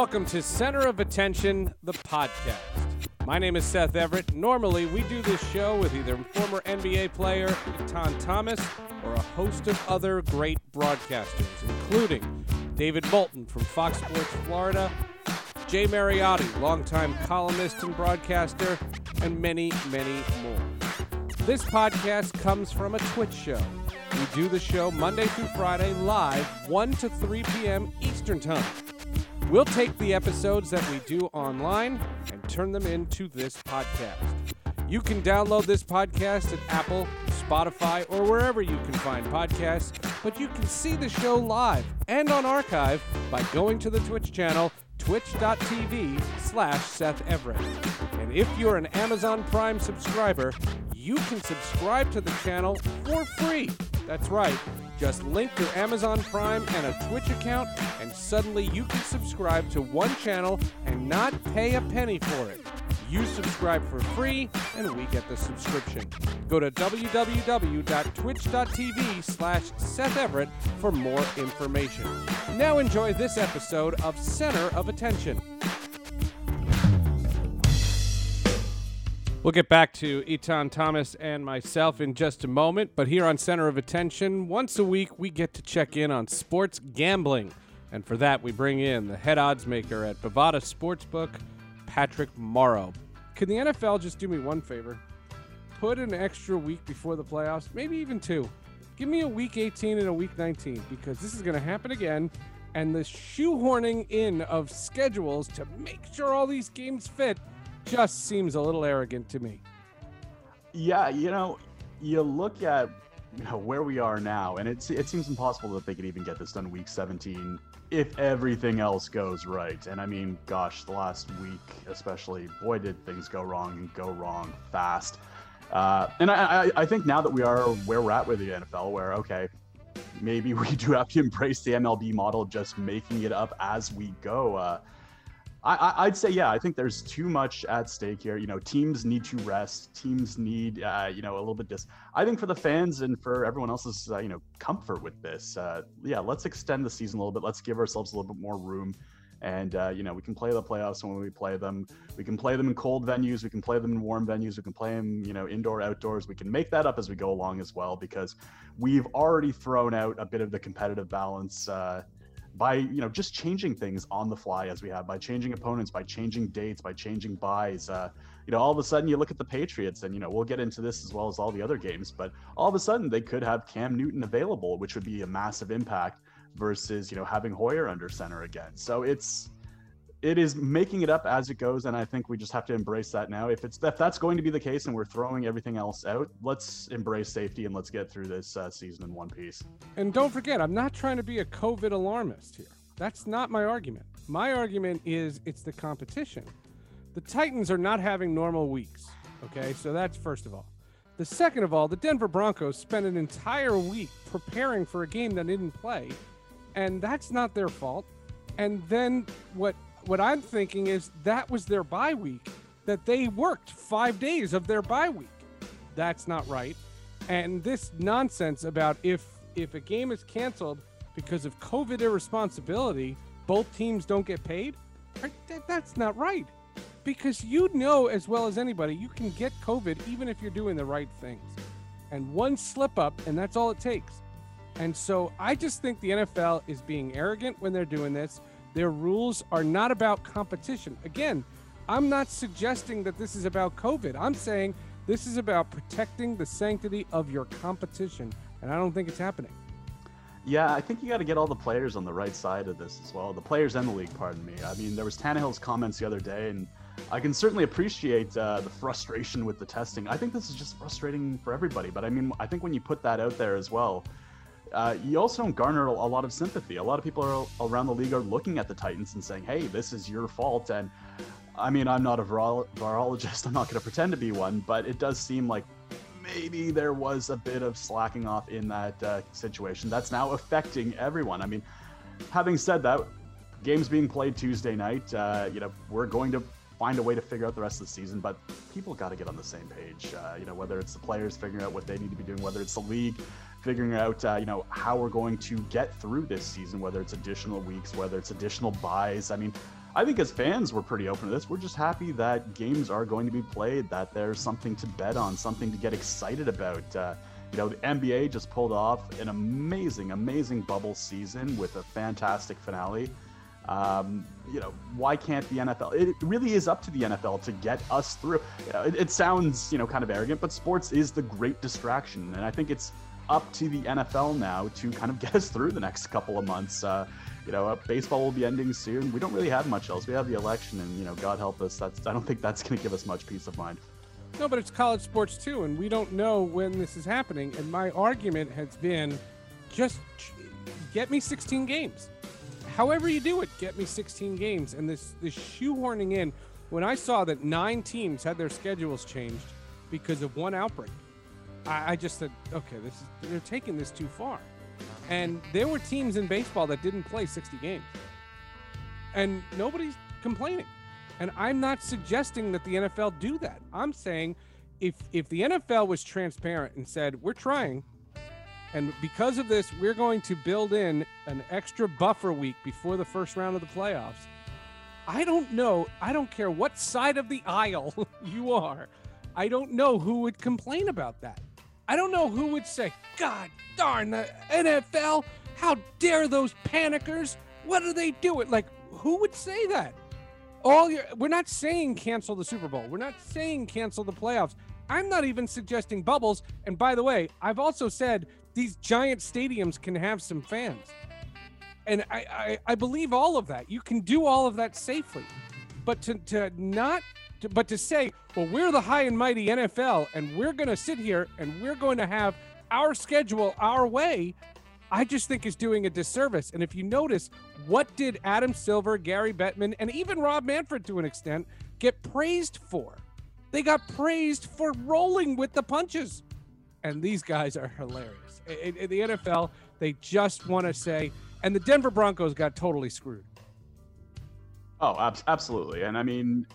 Welcome to Center of Attention, the podcast. My name is Seth Everett. Normally, we do this show with either former NBA player Etan Thomas or a host of other great broadcasters, including David Bolton from Fox Sports Florida, Jay Mariotti, longtime columnist and broadcaster, and many, many more. This podcast comes from a Twitch show. We do the show Monday through Friday live, 1 to 3 p.m. Eastern Time. We'll take the episodes that we do online and turn them into this podcast. You can download this podcast at Apple, Spotify, or wherever you can find podcasts, but you can see the show live and on archive by going to the Twitch channel twitch.tv slash Seth Everett. And if you're an Amazon Prime subscriber, you can subscribe to the channel for free. That's right. Just link your Amazon Prime and a Twitch account, and suddenly you can subscribe to one channel and not pay a penny for it. You subscribe for free, and we get the subscription. Go to www.twitch.tv slash Seth Everett for more information. Now enjoy this episode of Center of Attention. We'll get back to Etan Thomas and myself in just a moment, but here on Center of Attention, once a week we get to check in on sports gambling. And for that, we bring in the head odds maker at Bovada Sportsbook, Patrick Morrow. Can the NFL just do me one favor? Put an extra week before the playoffs, maybe even two. Give me a week 18 and a week 19 because this is going to happen again. And the shoehorning in of schedules to make sure all these games fit just seems a little arrogant to me. Yeah, you know, you look at you know, where we are now, and it's it seems impossible that they could even get this done week 17 if everything else goes right. And I mean, gosh, the last week especially, boy, did things go wrong and go wrong fast. Uh, and I, I, I think now that we are where we're at with the NFL, where okay, maybe we do have to embrace the MLB model, just making it up as we go. Uh, I, would say, yeah, I think there's too much at stake here. You know, teams need to rest. Teams need, uh, you know, a little bit dis. I think for the fans and for everyone else's, uh, you know, comfort with this, uh, yeah, let's extend the season a little bit. Let's give ourselves a little bit more room. And, uh, you know, we can play the playoffs when we play them. We can play them in cold venues. We can play them in warm venues. We can play them, you know, indoor, outdoors. We can make that up as we go along as well because we've already thrown out a bit of the competitive balance uh, by you know just changing things on the fly as we have by changing opponents by changing dates by changing byes uh, you know all of a sudden you look at the patriots and you know we'll get into this as well as all the other games but all of a sudden they could have cam newton available which would be a massive impact versus you know having hoyer under center again. So it's it is making it up as it goes and i think we just have to embrace that now. If it's if that's going to be the case and we're throwing everything else out let's embrace safety and let's get through this uh, season in one piece. And don't forget i'm not trying to be a covid alarmist here. That's not my argument. My argument is it's the competition. The titans are not having normal weeks okay? So that's first of all. The second of all the denver broncos spent an entire week preparing for a game that didn't play and that's not their fault. And then what what I'm thinking is that was their bye week, that they worked five days of their bye week. That's not right. And this nonsense about if if a game is canceled because of COVID irresponsibility, both teams don't get paid, that's not right. Because you know as well as anybody, you can get COVID even if you're doing the right things. And one slip up, and that's all it takes. And so I just think the NFL is being arrogant when they're doing this. Their rules are not about competition. Again, I'm not suggesting that this is about COVID. I'm saying this is about protecting the sanctity of your competition, and I don't think it's happening. Yeah, I think you got to get all the players on the right side of this as well. The players and the league, pardon me. I mean, there was Tannehill's comments the other day, and I can certainly appreciate uh, the frustration with the testing. I think this is just frustrating for everybody. But I mean, I think when you put that out there as well, uh, you also don't garner a lot of sympathy. A lot of people are, around the league are looking at the Titans and saying, "Hey, this is your fault." And I mean, I'm not a virologist. I'm not going to pretend to be one, but it does seem like maybe there was a bit of slacking off in that uh, situation. That's now affecting everyone. I mean, having said that, games being played Tuesday night, uh, you know, we're going to find a way to figure out the rest of the season, but people got to get on the same page. Uh, you know, whether it's the players figuring out what they need to be doing, whether it's the league figuring out, uh, you know, how we're going to get through this season, whether it's additional weeks, whether it's additional byes. I mean, I think as fans, we're pretty open to this. We're just happy that games are going to be played, that there's something to bet on, something to get excited about. Uh, you know, the NBA just pulled off an amazing, amazing bubble season with a fantastic finale. Um, you know, why can't the NFL? It really is up to the NFL to get us through. You know, it, it, sounds, you know, kind of arrogant, but sports is the great distraction, and I think it's up to the NFL now to kind of get us through the next couple of months. Uh, you know, uh, baseball will be ending soon. We don't really have much else. We have the election, and you know, God help us. That's I don't think that's going to give us much peace of mind. No, but it's college sports too, and we don't know when this is happening. And my argument has been, just get me 16 games however you do it, get me 16 games. And this this shoehorning in, when I saw that nine teams had their schedules changed because of one outbreak, I, I just said, okay, this is they're taking this too far. And there were teams in baseball that didn't play 60 games, and nobody's complaining. And I'm not suggesting that the NFL do that. I'm saying if if the NFL was transparent and said we're trying, and because of this, we're going to build in an extra buffer week before the first round of the playoffs. I don't know. I don't care what side of the aisle you are. I don't know who would complain about that. I don't know who would say, God darn the NFL, how dare those panickers? What are they doing? Like, who would say that? All your, we're not saying cancel the Super Bowl. We're not saying cancel the playoffs. I'm not even suggesting bubbles. And by the way, I've also said these giant stadiums can have some fans. And I, I, I believe all of that. You can do all of that safely. But to, to not, to, but to say, well, we're the high and mighty NFL and we're going to sit here and we're going to have our schedule our way, I just think is doing a disservice. And if you notice, what did Adam Silver, Gary Bettman, and even Rob Manfred to an extent get praised for? They got praised for rolling with the punches. And these guys are hilarious in, in the NFL, they just want to say, and the Denver Broncos got totally screwed. Oh, ab- absolutely. And I mean,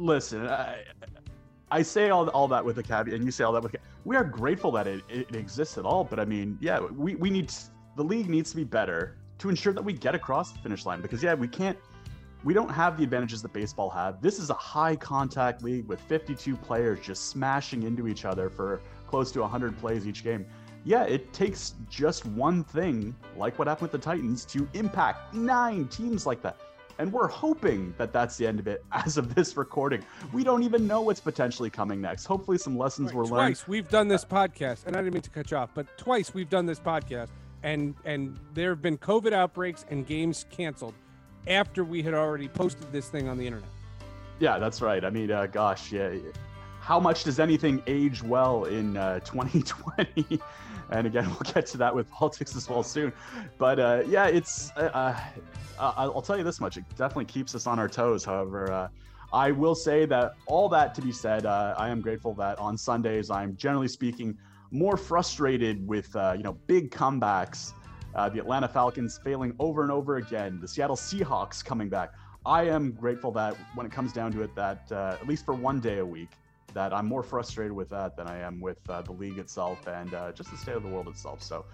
listen, I, I say all, all that with a caveat, and you say all that with. We are grateful that it, it exists at all, but I mean, yeah, we, we need the league needs to be better to ensure that we get across the finish line because yeah, we can't. We don't have the advantages that baseball had. This is a high contact league with 52 players just smashing into each other for close to 100 plays each game yeah, it takes just one thing, like what happened with the Titans, to impact nine teams like that. And we're hoping that that's the end of it as of this recording. We don't even know what's potentially coming next. Hopefully, some lessons right, were twice learned. Twice we've done this podcast, and I didn't mean to cut you off, but twice we've done this podcast, and and there have been COVID outbreaks and games canceled after we had already posted this thing on the internet. Yeah, that's right. I mean, uh, gosh, yeah. How much does anything age well in uh, 2020? and again we'll get to that with politics as well soon. But uh, yeah it's uh, uh, i'll tell you this much. It definitely keeps us on our toes. However uh, i will say that all that to be said uh, i am grateful that on sundays i'm generally speaking more frustrated with uh, you know big comebacks the atlanta falcons failing over and over again the seattle seahawks coming back. I am grateful that when it comes down to it that at least for one day a week that I'm more frustrated with that than I am with uh, the league itself and uh, just the state of the world itself. So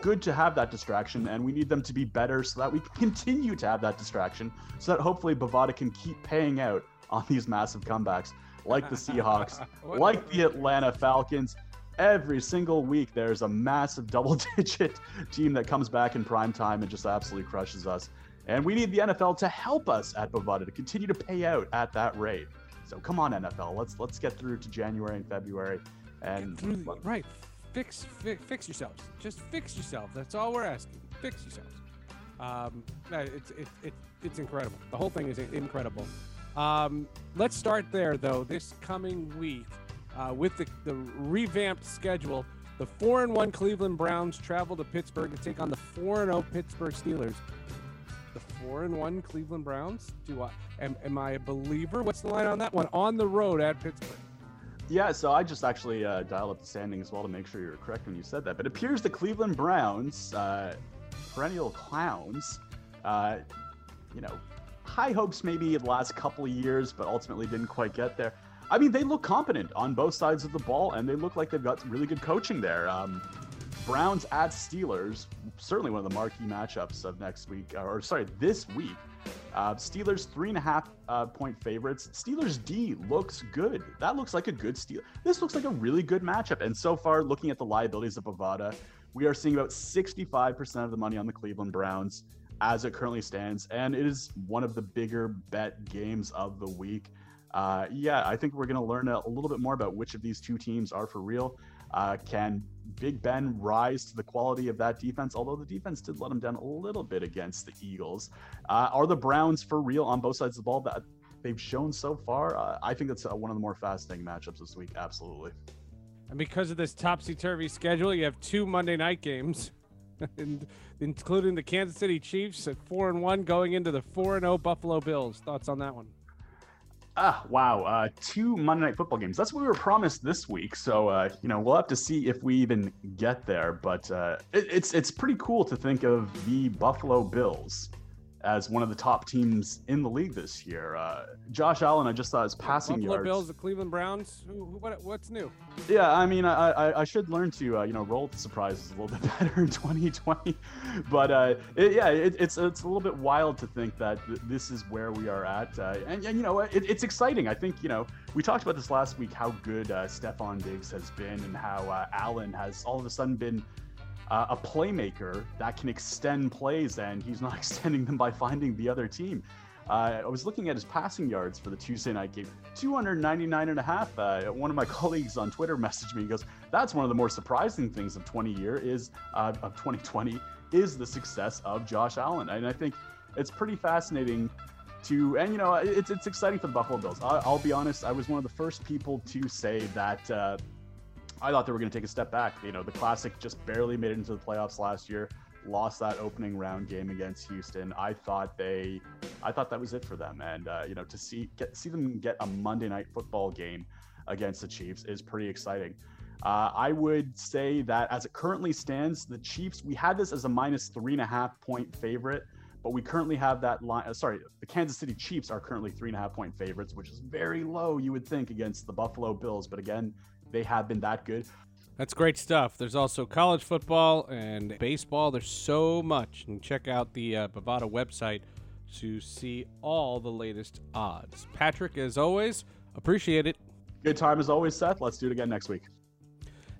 good to have that distraction, and we need them to be better so that we can continue to have that distraction, so that hopefully Bovada can keep paying out on these massive comebacks, like the Seahawks, like the Atlanta Falcons. Every single week, there's a massive double-digit team that comes back in prime time and just absolutely crushes us. And we need the NFL to help us at Bovada to continue to pay out at that rate. So come on, NFL, let's let's get through to January and February, and the, right, fix, fix fix yourselves. Just fix yourself. That's all we're asking. Fix yourselves. Um, it's it, it, it's incredible. The whole thing is incredible. Um, let's start there though. This coming week, uh, with the, the revamped schedule, the four and one Cleveland Browns travel to Pittsburgh to take on the four and zero oh Pittsburgh Steelers four and one Cleveland Browns? Do I am, am I a believer? What's the line on that one? On the road at Pittsburgh. Yeah, so I just actually uh, dialed up the standing as well to make sure you were correct when you said that. But it appears the Cleveland Browns, uh, perennial clowns, uh, you know, high hopes maybe the last couple of years, but ultimately didn't quite get there. I mean, they look competent on both sides of the ball, and they look like they've got some really good coaching there. Um, Browns at Steelers, certainly one of the marquee matchups of next week, or sorry, this week. Uh, Steelers three and a half uh, point favorites. Steelers D looks good. That looks like a good Steel. This looks like a really good matchup. And so far, looking at the liabilities of Bovada, we are seeing about 65% of the money on the Cleveland Browns as it currently stands, and it is one of the bigger bet games of the week. Uh, yeah, I think we're going to learn a, a, little bit more about which of these two teams are for real. Uh, can Big Ben rise to the quality of that defense? Although the defense did let him down a little bit against the Eagles. Uh, are the Browns for real on both sides of the ball that they've shown so far? Uh, I think that's uh, one of the more fascinating matchups this week. Absolutely. And because of this topsy turvy schedule, you have two Monday night games. including the Kansas City Chiefs at four and one, going into the four and zero oh Buffalo Bills. Thoughts on that one? Ah, wow. Uh, two Monday Night Football games. That's what we were promised this week. So, uh, you know, we'll have to see if we even get there. But uh, it, it's it's pretty cool to think of the Buffalo Bills as one of the top teams in the league this year. Uh, Josh Allen, I just saw his passing Buffalo yards. Bills, the Cleveland Browns. Who, who, what, what's new? Yeah, I mean, I, I, I should learn to uh, you know roll the surprises a little bit better in 2020. But uh, it, yeah, it, it's it's a little bit wild to think that th- this is where we are at, uh, and, and you know it, it's exciting. I think you know we talked about this last week how good uh, Stefon Diggs has been and how uh, Allen has all of a sudden been uh, a playmaker that can extend plays, and he's not extending them by finding the other team. Uh, I was looking at his passing yards for the Tuesday night game, 299 and a half. Uh, one of my colleagues on Twitter messaged me. He goes, "That's one of the more surprising things of 20 year is uh, of 2020 is the success of Josh Allen." And I think it's pretty fascinating to, and you know, it's it's exciting for the Buffalo Bills. I, will be honest, I was one of the first people to say that uh, I thought they were going to take a step back. You know, the Classic just barely made it into the playoffs last year, lost that opening round game against Houston. I thought they, I thought that was it for them. And uh, you know, to see get see them get a Monday night football game against the Chiefs is pretty exciting. Uh, I would say that as it currently stands, the Chiefs, we had this as a minus three and a half point favorite, but we currently have that line. Uh, sorry, the Kansas City Chiefs are currently three and a half point favorites, which is very low, you would think, against the Buffalo Bills. But again, they have been that good. That's great stuff. There's also college football and baseball. There's so much. And check out the uh, Bovada website to see all the latest odds. Patrick, as always, appreciate it. Good time as always, Seth. Let's do it again next week.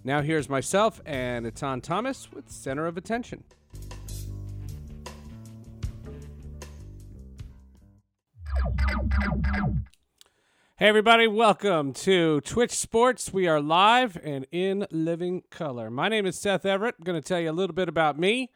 Now here's myself and Etan Thomas with Center of Attention. Hey, everybody, welcome to Twitch Sports. We are live and in living color. My name is Seth Everett. I'm going to tell you a little bit about me.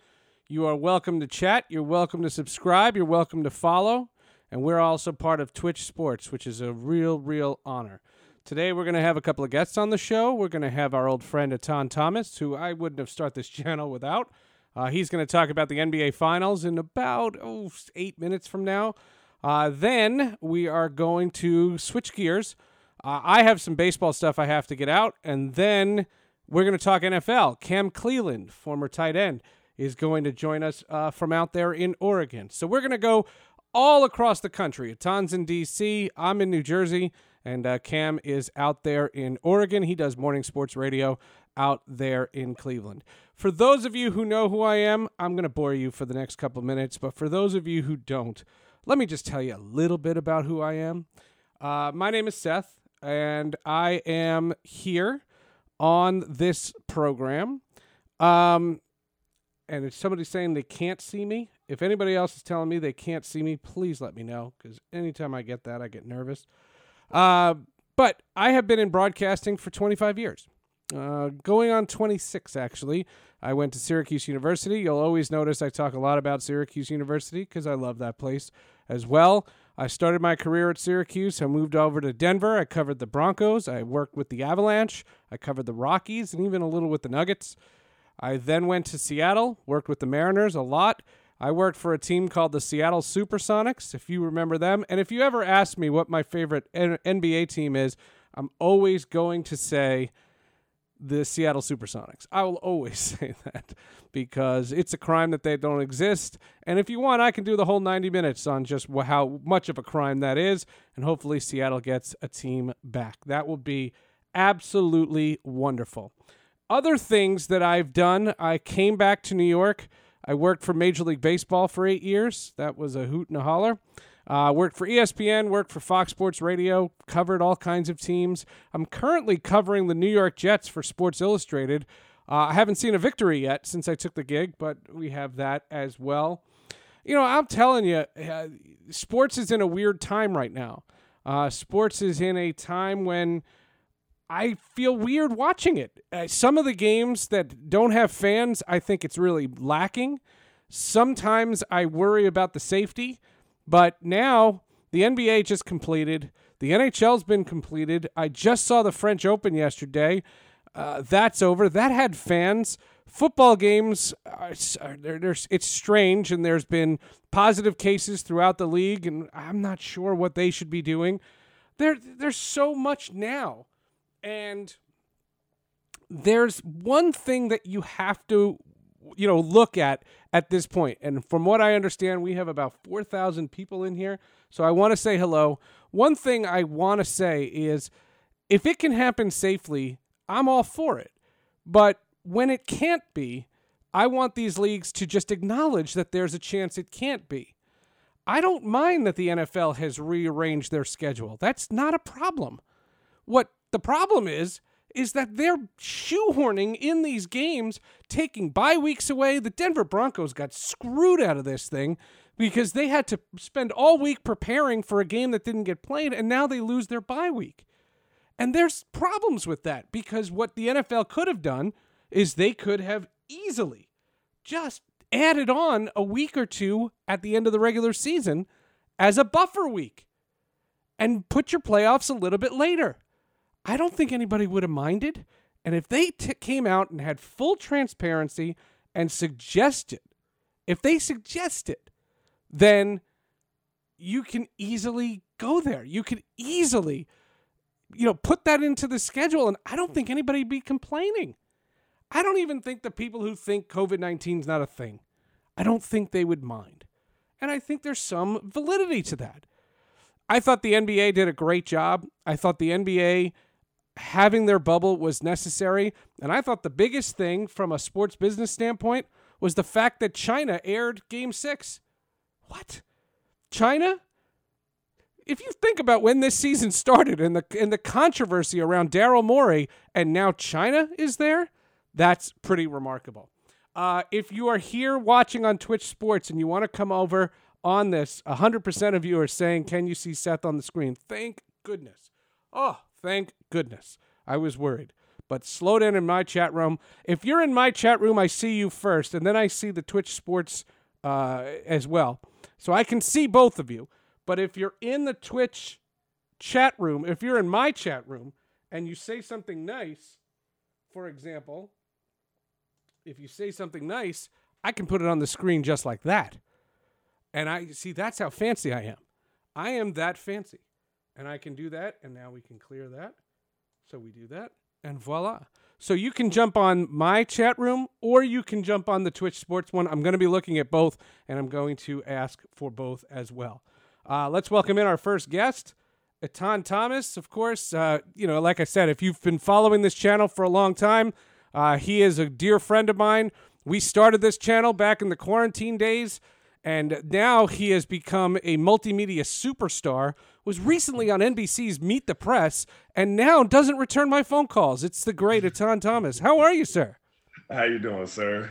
You are welcome to chat. You're welcome to subscribe. You're welcome to follow. And we're also part of Twitch Sports, which is a real, real honor. Today, we're going to have a couple of guests on the show. We're going to have our old friend Etan Thomas, who I wouldn't have started this channel without. Uh, he's going to talk about the NBA Finals in about oh, eight minutes from now. Uh, then we are going to switch gears. Uh, I have some baseball stuff I have to get out, and then we're going to talk NFL. Cam Cleeland, former tight end, is going to join us uh, from out there in Oregon. So we're going to go all across the country. Etan's in D.C., I'm in New Jersey, and uh, Cam is out there in Oregon. He does morning sports radio out there in Cleveland. For those of you who know who I am, I'm going to bore you for the next couple minutes, but for those of you who don't, let me just tell you a little bit about who I am. Uh, my name is Seth, and I am here on this program. Um, and if somebody's saying they can't see me, if anybody else is telling me they can't see me, please let me know because anytime I get that, I get nervous. Uh, but I have been in broadcasting for 25 years, uh, going on 26 actually. I went to Syracuse University. You'll always notice I talk a lot about Syracuse University because I love that place as well. I started my career at Syracuse. I moved over to Denver. I covered the Broncos. I worked with the Avalanche. I covered the Rockies and even a little with the Nuggets. I then went to Seattle, worked with the Mariners a lot. I worked for a team called the Seattle Supersonics, if you remember them. And if you ever ask me what my favorite N- NBA team is, I'm always going to say the Seattle Supersonics. I will always say that because it's a crime that they don't exist. And if you want, I can do the whole 90 minutes on just how much of a crime that is. And hopefully, Seattle gets a team back. That will be absolutely wonderful. other things that I've done, I came back to New York. I worked for Major League Baseball for eight years. That was a hoot and a holler. Uh, worked for ESPN, worked for Fox Sports Radio, covered all kinds of teams. I'm currently covering the New York Jets for Sports Illustrated. Uh, I haven't seen a victory yet since I took the gig, but we have that as well. You know, I'm telling you, uh, sports is in a weird time right now. Uh, sports is in a time when I feel weird watching it. Uh, some of the games that don't have fans, I think it's really lacking. Sometimes I worry about the safety, but now the NBA just completed. The NHL's been completed. I just saw the French Open yesterday. Uh, that's over. That had fans. Football games, it's strange, and there's been positive cases throughout the league, and I'm not sure what they should be doing. There, there's so much now and there's one thing that you have to you know look at at this point. And from what i understand we have about 4000 people in here. So i want to say hello. One thing i want to say is if it can happen safely i'm all for it. But when it can't be i want these leagues to just acknowledge that there's a chance it can't be. I don't mind that the nfl has rearranged their schedule. That's not a problem. What the problem is, is that they're shoehorning in these games, taking bye weeks away. The Denver Broncos got screwed out of this thing because they had to spend all week preparing for a game that didn't get played, and now they lose their bye week. And there's problems with that because what the NFL could have done is they could have easily just added on a week or two at the end of the regular season as a buffer week and put your playoffs a little bit later. I don't think anybody would have minded. And if they t- came out and had full transparency and suggested, if they suggested, then you can easily go there. You could easily, you know, put that into the schedule. And I don't think anybody would be complaining. I don't even think the people who think COVID 19 is not a thing, I don't think they would mind. And I think there's some validity to that. I thought the NBA did a great job. I thought the NBA having their bubble was necessary. And I thought the biggest thing from a sports business standpoint was the fact that China aired game six. What? China? If you think about when this season started and the and the controversy around Daryl Morey and now China is there, that's pretty remarkable. Uh, if you are here watching on Twitch Sports and you want to come over on this, 100% of you are saying, Can you see Seth on the screen? Thank goodness. Oh, Thank goodness. I was worried. But slow down in my chat room. If you're in my chat room, I see you first, and then I see the Twitch Sports uh, as well. So I can see both of you. But if you're in the Twitch chat room, if you're in my chat room and you say something nice, for example, if you say something nice, I can put it on the screen just like that. And I see that's how fancy I am. I am that fancy. And I can do that, and now we can clear that. So we do that, and voila. So you can jump on my chat room or you can jump on the Twitch Sports one. I'm going to be looking at both, and I'm going to ask for both as well. Uh, let's welcome in our first guest, Etan Thomas. Of course, uh, you know, like I said, if you've been following this channel for a long time, uh, he is a dear friend of mine. We started this channel back in the quarantine days, and now he has become a multimedia superstar was recently on NBC's Meet the Press and now doesn't return my phone calls. It's the great Etan Thomas. How are you, sir? How you doing, sir?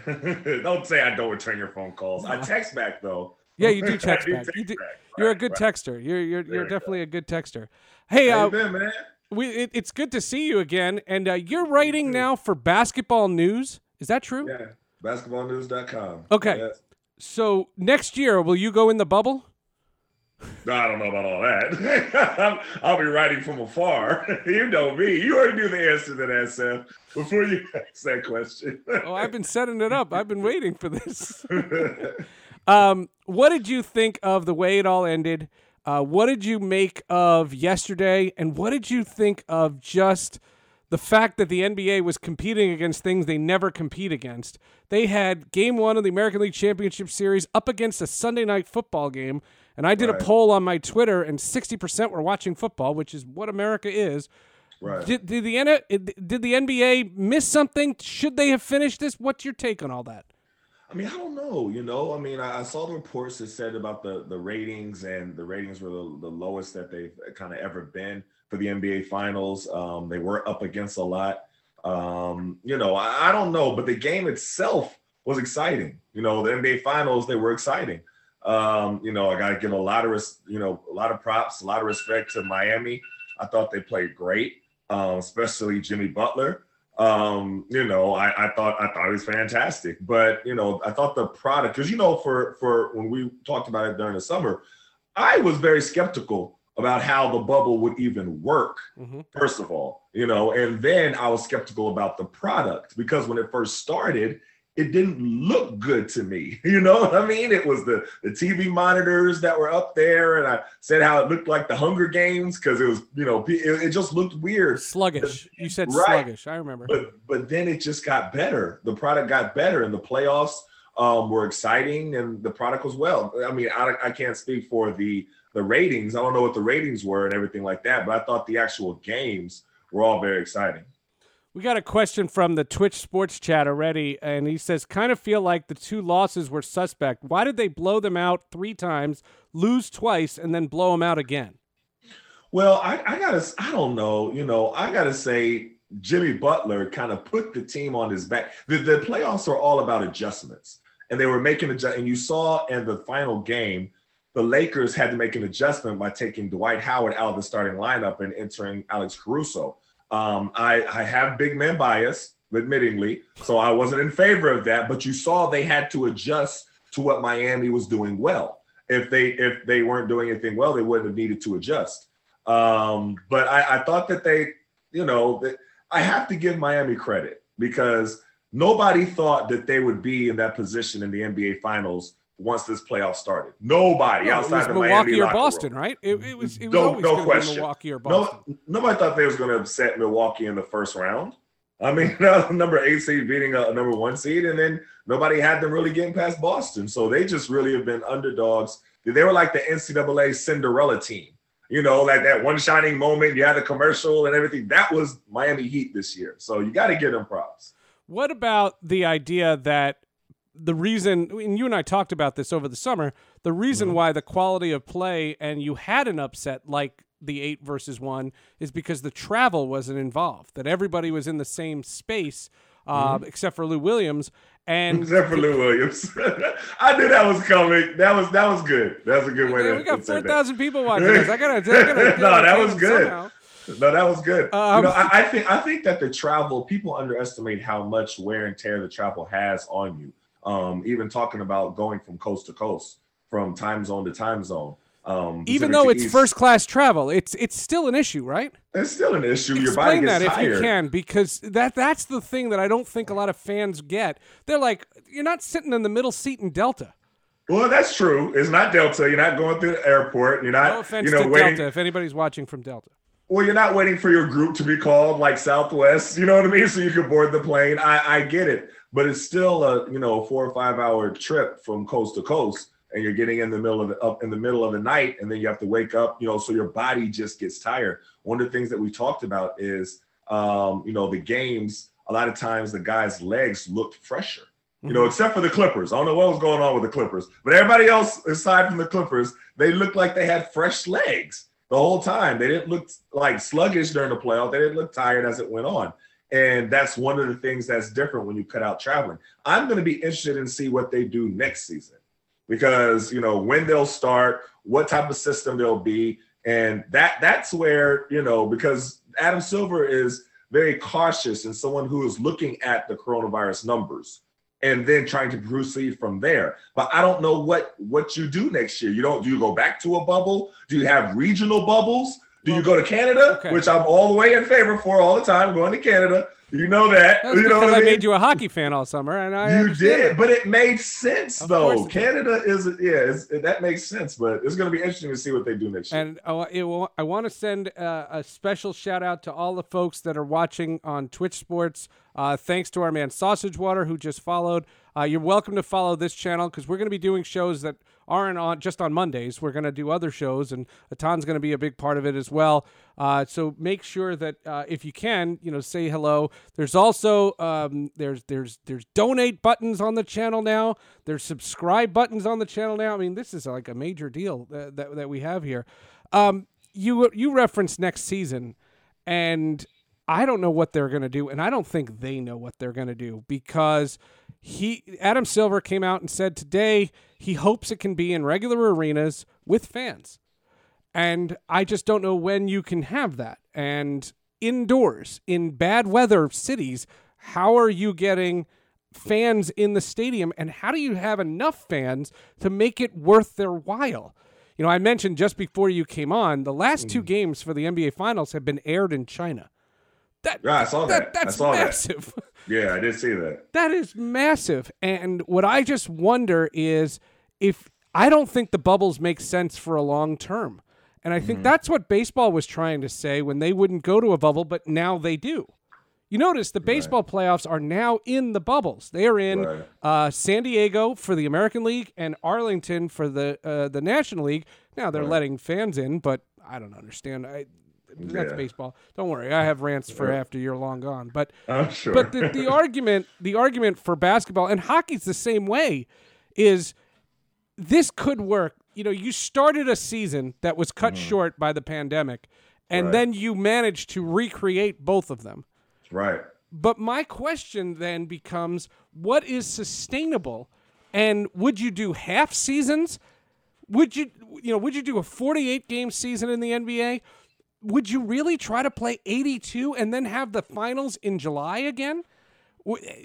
don't say I don't return your phone calls. I text back though. Yeah, you do text back. you do, you're a good right. texter. You're you're you're definitely go. a good texter. Hey, How uh, been, man? We it, it's good to see you again. And uh, you're writing now for Basketball News. Is that true? Yeah, basketballnews.com. Okay. Yes. So next year, will you go in the bubble? I don't know about all that. I'll be writing from afar. you know me. You already knew the answer to that, Seth, before you asked that question. oh, I've been setting it up. I've been waiting for this. um, what did you think of the way it all ended? Uh, what did you make of yesterday? And what did you think of just the fact that the NBA was competing against things they never compete against? They had game one of the American League Championship Series up against a Sunday night football game and I did right. a poll on my Twitter, and 60% were watching football, which is what America is. Right. Did, did the did the NBA miss something? Should they have finished this? What's your take on all that? I mean, I don't know. You know, I mean, I, I saw the reports that said about the the ratings, and the ratings were the, the lowest that they've kind of ever been for the NBA Finals. Um, they were up against a lot. Um, you know, I, I don't know, but the game itself was exciting. You know, the NBA Finals they were exciting. Um, you know, I got to give a lot of res- you know a lot of props, a lot of respect to Miami. I thought they played great, um, especially Jimmy Butler. Um, you know, I, I thought I thought it was fantastic, but you know, I thought the product because you know, for for when we talked about it during the summer, I was very skeptical about how the bubble would even work. Mhm. First of all, you know, and then I was skeptical about the product because when it first started, it didn't look good to me. You know what I mean? It was the the TV monitors that were up there, and I said how it looked like the Hunger Games because it was, you know, it, it just looked weird. Sluggish. You said Right. sluggish. I remember. But but then it just got better. The product got better, and the playoffs um, were exciting, and the product was well. I mean, I, I can't speak for the the ratings. I don't know what the ratings were and everything like that, but I thought the actual games were all very exciting. We got a question from the Twitch Sports chat already, and he says, "Kind of feel like the two losses were suspect. Why did they blow them out three times, lose twice, and then blow them out again?" Well, I, I gotta, I don't know, you know, I gotta say Jimmy Butler kind of put the team on his back. The, the playoffs are all about adjustments, and they were making adjust. And you saw in the final game, the Lakers had to make an adjustment by taking Dwight Howard out of the starting lineup and entering Alex Caruso. Um, I, I have big man bias, admittingly, so I wasn't in favor of that. But you saw they had to adjust to what Miami was doing well. If they if they weren't doing anything well, they wouldn't have needed to adjust. Um, but I, I thought that they, you know, that I have to give Miami credit because nobody thought that they would be in that position in the NBA Finals once this playoff started. Nobody it outside was the Milwaukee Miami or Boston, room. right? It, it was. It was No- always no question. Milwaukee or Boston. No, nobody thought they was going to upset Milwaukee in the first round. I mean, number eight seed beating a, number one seed, and then nobody had them really getting past Boston. So they just really have been underdogs. They were like the NCAA Cinderella team. You know, like that one shining moment. You had the commercial and everything. That was Miami Heat this year. So you got to give them props. What about the idea that the reason, and you and I talked about this over the summer, the reason Mm-hmm. why the quality of play and you had an upset like the eight versus one is because the travel wasn't involved, that everybody was in the same space, uh, except for Lou Williams. And Mm-hmm. Except for Lou Williams. I knew that was coming. That was that was good. That's a good way Yeah, to we got four that. thousand people watching us. I gotta, I gotta No, that was good. somehow. No, that was good. Um, you know, I, I think I think that the travel people underestimate how much wear and tear the travel has on you. Um, even talking about going from coast to coast, from time zone to time zone. Um, Even though it's East, first class travel, it's it's still an issue, right? it's still an issue. Your body Explain gets that if you can, because that that's the thing that I don't think a lot of fans get. They're like, you're not sitting in the middle seat in Delta. Well, that's true. It's not Delta. You're not going through the airport. You're not, No offense you know, to waiting. Delta, if anybody's watching from Delta. Well, you're not waiting for your group to be called like Southwest, you know what I mean? So you can board the plane. I, I get it, but it's still a you know four or five hour trip from coast to coast, and you're getting in the middle of the up in the middle of the night, and then you have to wake up, you know, so your body just gets tired. One of the things that we talked about is, um, you know, the games. A lot of times the guys' legs looked fresher. You know, except for the Clippers. I don't know what was going on with the Clippers, but everybody else, aside from the Clippers, they looked like they had fresh legs the whole time. They didn't look like sluggish during the playoff. They didn't look tired as it went on. And that's one of the things that's different when you cut out traveling. I'm going to be interested in see what they do next season because, you know, when they'll start, what type of system they'll be. And that that's where, you know, because Adam Silver is very cautious and someone who is looking at the coronavirus numbers and then trying to proceed from there. But I don't know what what you do next year. You don't do you go back to a bubble? Do you have regional bubbles? Do you go to Canada, Okay. which I'm all the way in favor for all the time, going to Canada? You know that. That's you know what I mean? made you a hockey fan all summer, and I You did, it. but it made sense Of though. did. Canada is yeah, that makes sense. But it's going to be interesting to see what they do next year. And uh, will, I want to send uh, a special shout out to all the folks that are watching on Twitch Sports. Uh, thanks to our man Sausage Water who just followed. Uh, you're welcome to follow this channel because we're going to be doing shows that aren't on just on Mondays. We're going to do other shows, and Etan's going to be a big part of it as well. Uh, so make sure that uh, if you can, you know, say hello. There's also um, there's there's there's donate buttons on the channel now. There's subscribe buttons on the channel now. I mean, this is like a major deal that that, that we have here. Um, you you referenced next season, and I don't know what they're going to do, and I don't think they know what they're going to do because he Adam Silver came out and said today he hopes it can be in regular arenas with fans. And I just don't know when you can have that. And indoors in bad weather cities, how are you getting fans in the stadium and how do you have enough fans to make it worth their while? You know, I mentioned just before you came on, the last two mm. games for the NBA Finals have been aired in China. That, Yeah, I saw that. I that's saw that. massive. Yeah, I did see that. That is massive. And what I just wonder is if I don't think the bubbles make sense for a long term. And I Mm-hmm. think that's what baseball was trying to say when they wouldn't go to a bubble, but now they do. You notice the baseball playoffs are now in the bubbles. They are in Right. uh, San Diego for the American League and Arlington for the uh, the National League. Now they're letting fans in, but I don't understand. I, that's Yeah. baseball. Don't worry, I have rants for after you're long gone. But I'm oh, sure. but the, the argument the argument for basketball and hockey's the same way is this could work you know you started a season that was cut mm-hmm. short by the pandemic and. Right. then you managed to recreate both of them right. but my question then becomes what is sustainable and would you do half seasons would you you know would you do a 48 game season in the NBA would you really try to play 82 and then have the finals in July again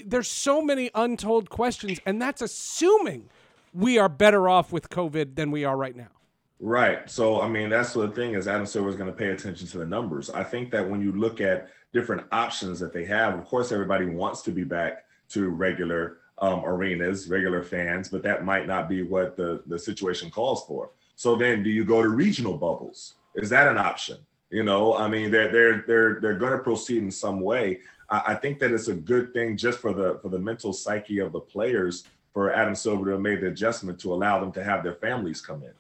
there's so many untold questions and that's assuming we are better off with covid than we are right now Right. So, I mean, that's the thing is Adam Silver is going to pay attention to the numbers. I think that when you look at different options that they have, of course, everybody wants to be back to regular um, arenas, regular fans, but that might not be what the, the situation calls for. So then do you go to regional bubbles? Is that an option? You know, I mean, they're they're they're they're going to proceed in some way. I, I think that it's a good thing just for the for the mental psyche of the players for Adam Silver to have made the adjustment to allow them to have their families come in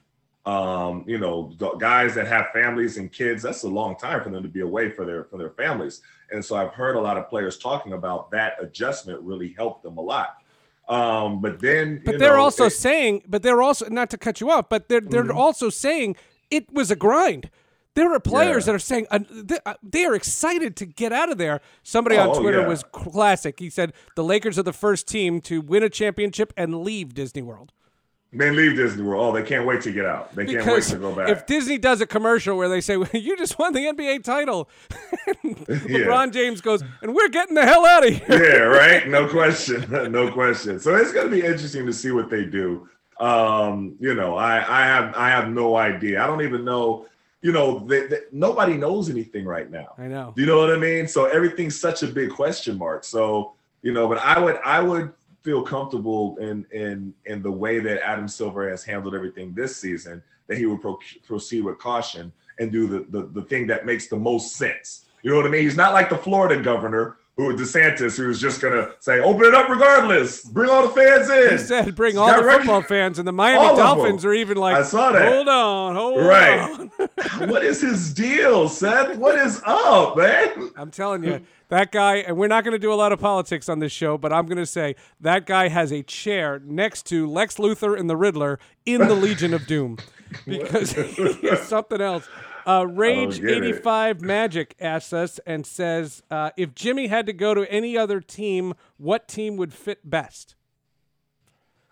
um, you know, the guys that have families and kids, that's a long time for them to be away for their for their families. And so I've heard a lot of players talking about that adjustment really helped them a lot. Um, but then, but they're know, also it- saying but they're also not to cut you off but they're they're Mm-hmm. also saying it was a grind there are players Yeah. that are saying uh, they, uh, they are excited to get out of there. Somebody on Oh, Twitter yeah. was classic. He said the Lakers are the first team to win a championship and leave Disney World. they leave Disney World. Oh, they can't wait to get out. They can't wait to go back. if Disney does a commercial where they say you just won the NBA title, LeBron James goes and we're getting the hell out of here. yeah, right. No question. no question. So it's going to be interesting to see what they do. Um, you know, I, I have I have no idea. I don't even know. You know, they, they, nobody knows anything right now. I know. Do you know what I mean? So everything's such a big question mark. So you know, but I would I would feel comfortable in in in the way that Adam Silver has handled everything this season that he would pro- proceed with caution and do the, the the thing that makes the most sense. You know what I mean? He's not like the Florida governor who DeSantis who's just gonna say open it up regardless, bring all the fans in. He said bring all the football fans, and the Miami All. Dolphins are even like, I saw that. hold on, hold Right. on. what is his deal, Seth? What is up, man? I'm telling you, that guy, and we're not going to do a lot of politics on this show, but I'm going to say that guy has a chair next to Lex Luthor and the Riddler in the Legion of Doom because he is something else. Uh, Rage85 Magic asks us and says, uh, if Jimmy had to go to any other team, what team would fit best?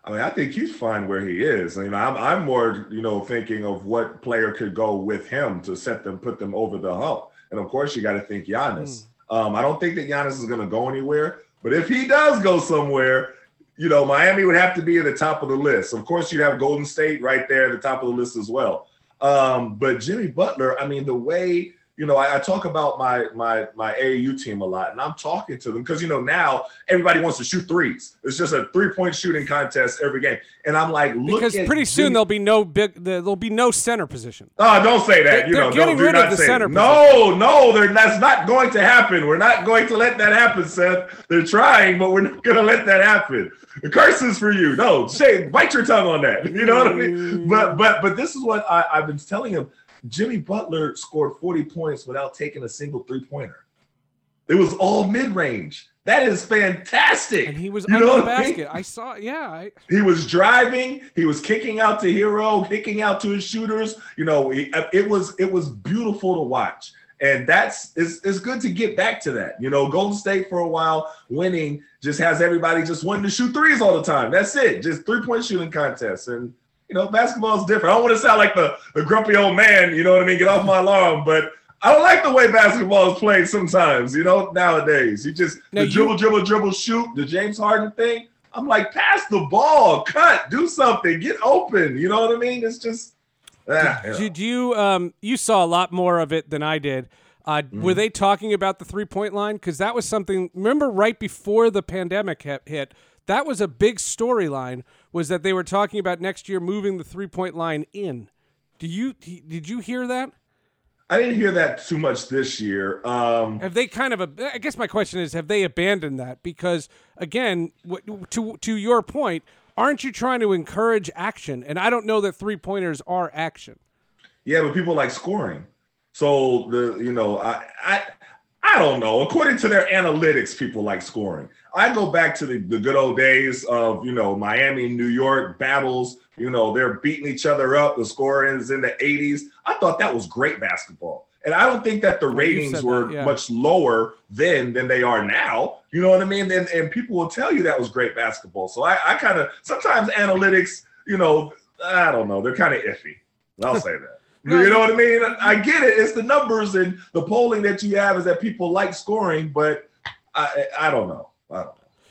I mean, I think he's fine where he is. You know, I'm, I'm more, you know, thinking of what player could go with him to set them, put them over the hump. And of course, you got to think Giannis. Um, I don't think that Giannis is going to go anywhere, but if he does go somewhere, you know, Miami would have to be at the top of the list. Of course, you'd have Golden State right there at the top of the list as well. Um, but Jimmy Butler, I mean, the way you know, I, I talk about my my my AAU team a lot, and I'm talking to them because you know now everybody wants to shoot threes. It's just a three point shooting contest every game, and I'm like, look Because at pretty soon Jimmy- there'll be no big, there'll be no center position. Oh, don't say that. They're- you they're know, getting rid of the center it. No, no, they're, that's not going to happen. We're not going to let that happen, Seth. They're trying, but we're not going to let that happen. The curse is for you. No, say bite your tongue on that. You know what I mean? But but but this is what I, I've been telling him. Jimmy Butler scored 40 points without taking a single three pointer. It was all mid range. That is fantastic. And he was you under the basket. I, mean? I saw, yeah. I... He was driving. He was kicking out to Herro, kicking out to his shooters. You know, he, it was it was beautiful to watch. And that's it's, it's good to get back to that. You know, Golden State for a while winning just has everybody just wanting to shoot threes all the time. That's it. Just three point shooting contests. And you know, basketball is different. I don't want to sound like the, the grumpy old man, you know what I mean? Get off my lawn, but I don't like the way basketball is played sometimes, you know, nowadays. You just now the you, dribble, dribble, dribble, shoot, the James Harden thing. I'm like, pass the ball, cut, do something, get open. You know what I mean? It's just ah, did, did you um you saw a lot more of it than I did. Uh, mm. Were they talking about the three point line? Because that was something. Remember, right before the pandemic hit, that was a big storyline. Was that they were talking about next year moving the three point line in? Do you did you hear that? I didn't hear that too much this year. Um, have they kind of? I guess my question is, have they abandoned that? Because again, to to your point, aren't you trying to encourage action? And I don't know that three pointers are action. Yeah, but people like scoring. So the you know I I I don't know. According to their analytics, people like scoring. I go back to the, the good old days of you know Miami, New York battles you know, they're beating each other up. The score is in the 80s. I thought that was great basketball. And I don't think that the ratings were that, yeah. much lower then than they are now. You know what I mean? And, and people will tell you that was great basketball. So I, I kind of sometimes analytics, you know, I don't know, they're kind of iffy. I'll say that. You know what I mean? I get it. It's the numbers and the polling that you have is that people like scoring, but I I don't know.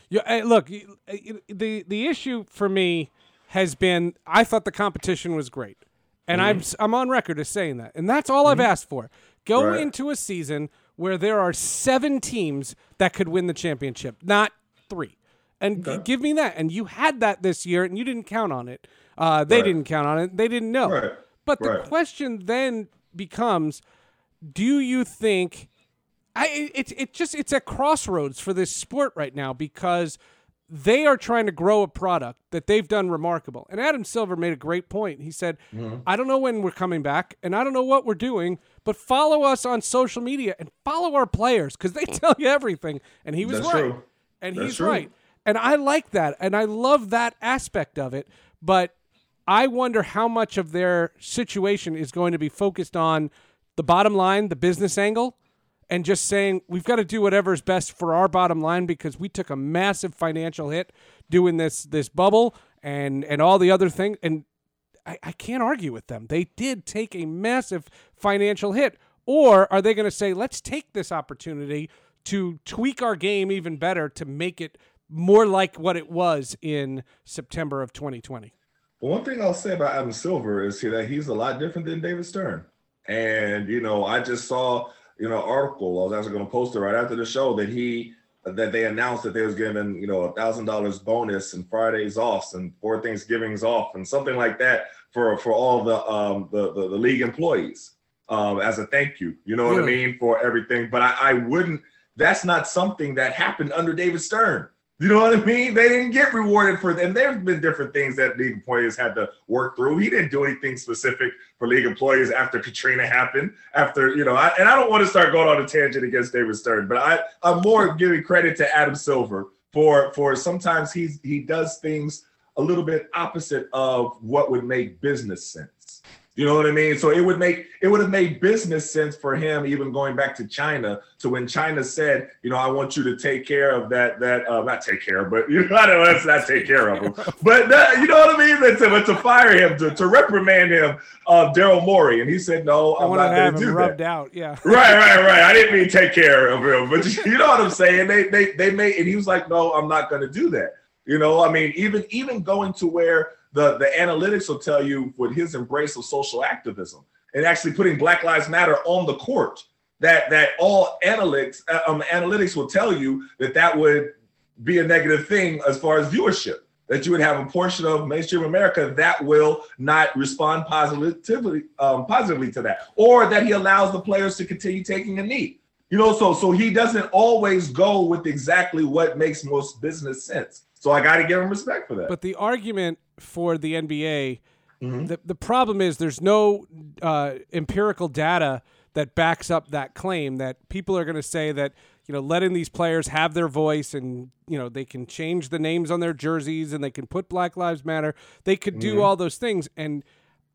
Yeah, look, the the issue for me has been I thought the competition was great. And mm-hmm. I'm I'm on record as saying that. And that's all mm-hmm. I've asked for. Go right. into a season where there are 7 teams that could win the championship, not 3. And okay. give me that. And you had that this year and you didn't count on it. Uh, they right. didn't count on it. They didn't know. Right. But the question then becomes do you think I it, it just it's a crossroads for this sport right now because – they are trying to grow a product that they've done remarkable. And Adam Silver made a great point. He said, mm-hmm. I don't know when we're coming back and I don't know what we're doing, but follow us on social media and follow our players because they tell you everything. And he was That's right. True. And That's he's true. right. And I like that. And I love that aspect of it. But I wonder how much of their situation is going to be focused on the bottom line, the business angle, and just saying we've got to do whatever is best for our bottom line because we took a massive financial hit doing this this bubble and and all the other things and I, I can't argue with them. They did take a massive financial hit. Or are they going to say, let's take this opportunity to tweak our game even better to make it more like what it was in September of 2020? Well, one thing I'll say about Adam Silver is that he's a lot different than David Stern. And, you know, I just saw you know, article. I was actually going to post it right after the show that he that they announced that they was giving you know a thousand dollars bonus and Fridays off and four Thanksgivings off and something like that for for all the um the the, the league employees um as a thank you. You know what I mean for everything. But I, I wouldn't. That's not something that happened under David Stern. You know what I mean? They didn't get rewarded for them. There's been different things that league employees had to work through. He didn't do anything specific for league employees after Katrina happened. After you know, I, and I don't want to start going on a tangent against David Stern, but I I'm more giving credit to Adam Silver for for sometimes he's he does things a little bit opposite of what would make business sense. You know what I mean? So it would make it would have made business sense for him, even going back to China. So when China said, you know, I want you to take care of that, that uh, not take care, but you know, I don't let's not take care of him. But that, you know what I mean? But to, to fire him, to, to reprimand him, uh, Daryl Morey, and he said, no, I am not going to do rubbed that. out, yeah. right, right, right. I didn't mean take care of him, but you know what I'm saying? They they they made, and he was like, no, I'm not going to do that. You know, I mean, even even going to where the, the analytics will tell you with his embrace of social activism and actually putting Black Lives Matter on the court, that that all analytics uh, um, analytics will tell you that that would be a negative thing as far as viewership. That you would have a portion of mainstream America that will not respond positively um, positively to that, or that he allows the players to continue taking a knee. You know, so so he doesn't always go with exactly what makes most business sense. So I got to give him respect for that. But the argument for the NBA Mhm. The the problem is there's no uh, empirical data that backs up that claim that people are going to say that you know letting these players have their voice and you know they can change the names on their jerseys and they can put Black Lives Matter. They could do Mhm. all those things and.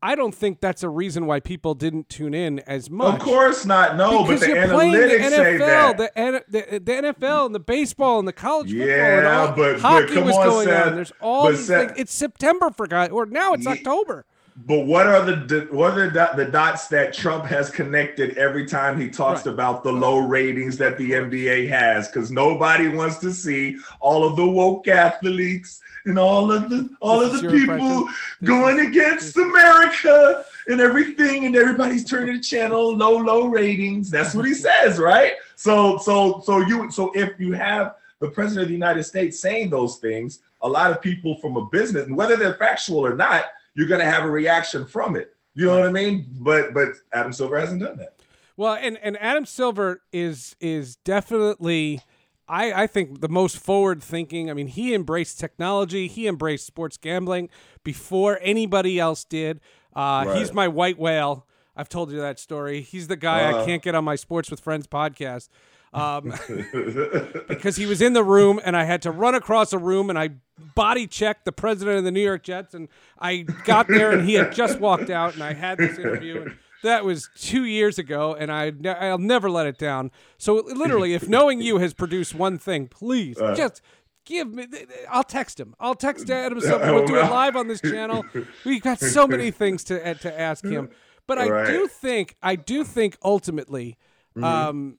I don't think that's a reason why people didn't tune in as much. Of course not. No, because but the you're playing the analytics say NFL, that. the, the the NFL and the baseball and the college football and all, but- but hockey come was on, going Seth. on. There's all these Seth- things. It's September for guys, or now it's Ye- October. But what are the what are the, the dots that Trump has connected every time he talks Right. about the low ratings that the NBA has? Because nobody wants to see all of the woke athletes and all of the all This of the people? Going is- against this- America and everything, and everybody's turning the channel, low low ratings. That's what he says, right? So so so you so if you have the president of the United States saying those things, a lot of people from a business, and whether they're factual or not, you're going to have a reaction from it. You know what I mean? But but Adam Silver hasn't done that. Well, and and Adam Silver is is definitely. I, I think the most forward thinking. I mean, he embraced technology. He embraced sports gambling before anybody else did. Uh, He's my white whale. I've told you that story. He's the guy I Uh. can't get on my Sports with Friends podcast. Um, because he was in the room and I had to run across a room and I body checked the president of the New York Jets and I got there and he had just walked out and I had this interview and that was two years ago and I I'll never let it down. So literally, if knowing you has produced one thing, please Uh. just. Give me. I'll text him. I'll text Adam Silver. We'll do it live on this channel. We've got so many things to to ask him, but I Right. do think I do think ultimately, um,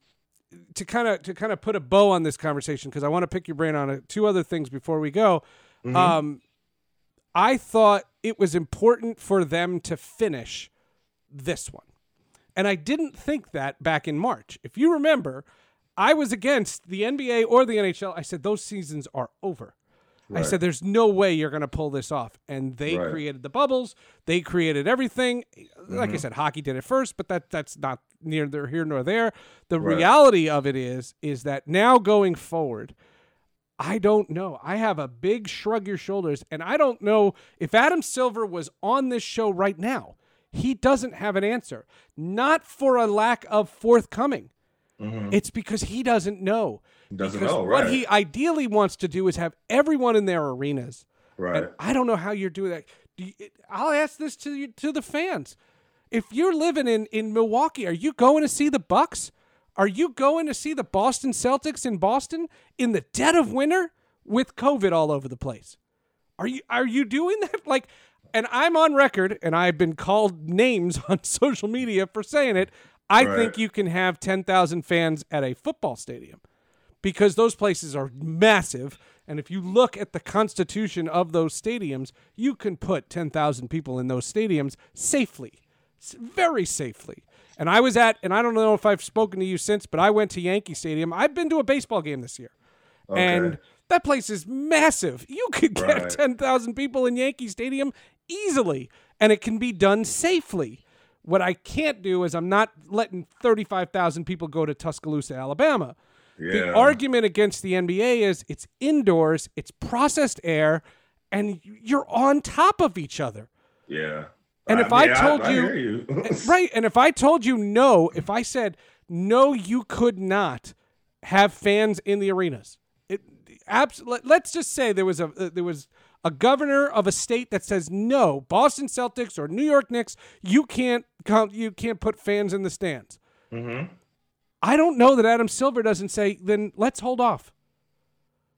to kind of to kind of put a bow on this conversation because I want to pick your brain on it. Two other things before we go. Um, I thought it was important for them to finish this one, and I didn't think that back in March. If you remember, I was against the NBA or the NHL. I said those seasons are over. I said, "There's no way you're going to pull this off," and they Right. created the bubbles. They created everything. Like Mm-hmm. I said, hockey did it first, but that that's not neither here nor there. The Right. reality of it is, is that now going forward, I don't know. I have a big shrug your shoulders, and I don't know if Adam Silver was on this show right now. He doesn't have an answer, not for a lack of forthcoming. It's because he doesn't know. Mm-hmm. Doesn't because know, what he ideally wants to do is have everyone in their arenas. Right. And I don't know how you're doing that. Do you, I'll ask this to you, to the fans. If you're living in, in Milwaukee, are you going to see the Bucks? Are you going to see the Boston Celtics in Boston in the dead of winter with COVID all over the place? Are you are you doing that? Like, and I'm on record, and I've been called names on social media for saying it. I Right. think you can have ten thousand fans at a football stadium because those places are massive. And if you look at the constitution of those stadiums, you can put 10,000 people in those stadiums safely, very safely. And I was at, and I don't know if I've spoken to you since, but I went to Yankee Stadium. I've been to a baseball game this year. And that place is massive. You could get Right. 10,000 people in Yankee Stadium easily, and it can be done safely. What I can't do is I'm not letting 35,000 people go to Tuscaloosa, Alabama. The argument against the NBA is it's indoors, it's processed air, and you're on top of each other. Yeah. And if I told I you- hear you. right. And if I told you no, if I said no, you could not have fans in the arenas. It abs- let, let's just say there was a uh, there was a governor of a state that says no, Boston Celtics or New York Knicks, you can't come, you can't put fans in the stands. Mhm. I don't know that Adam Silver doesn't say then let's hold off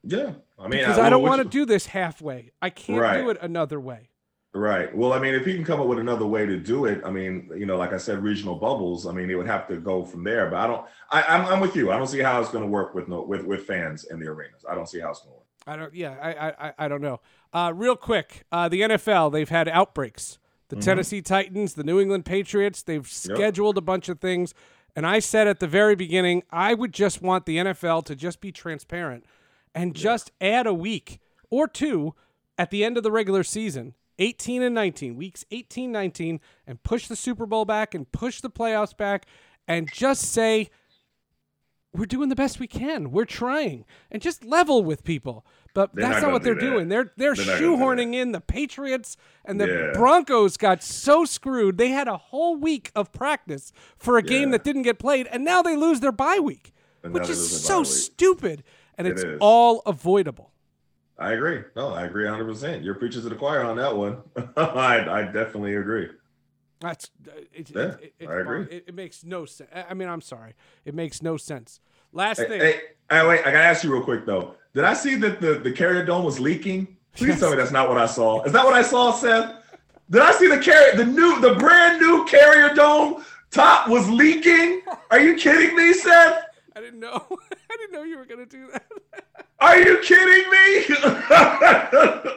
Yeah. I mean, because I, I don't want to you- do this halfway. I can't Right. do it another way. Right. Well, I mean, if he can come up with another way to do it, I mean, you know, like I said, regional bubbles. I mean, it would have to go from there. But I don't. I, I'm, I'm with you. I don't see how it's going to work with no with with fans in the arenas. I don't see how it's going to work. I don't. Yeah, I, I- I don't know. Uh, real quick, uh, the NFL they've had outbreaks. The Tennessee Titans, the New England Patriots, they've scheduled a bunch of things. And I said at the very beginning, I would just want the NFL to just be transparent and just add a week or two at the end of the regular season, 18 and 19, weeks 18, 19, and push the Super Bowl back and push the playoffs back and just say, we're doing the best we can. We're trying and just level with people But They're that's not not, what they're that. doing. They're they're, They're not gonna do shoehorning in the Patriots and the Yeah. Broncos got so screwed. They had a whole week of practice for a game that didn't get played, and now they lose their bye week, And which is so stupid. And It it's is. all avoidable. I agree. No, I agree 100. percent You're preaching to the choir on that one. I I definitely agree. That's uh, it, Yeah, it, it, I agree. It, it makes no sense. I mean, I'm sorry. It makes no sense. Last Hey, thing. hey, hey, wait, I gotta ask you real quick though. Did I see that the the carrier dome was leaking? Please tell me that's not what I saw. Is that what I saw, Seth? Did I see the carrier, the new, the brand new carrier dome top was leaking? Are you kidding me, Seth? I didn't know. I didn't know you were gonna do that. Are you kidding me?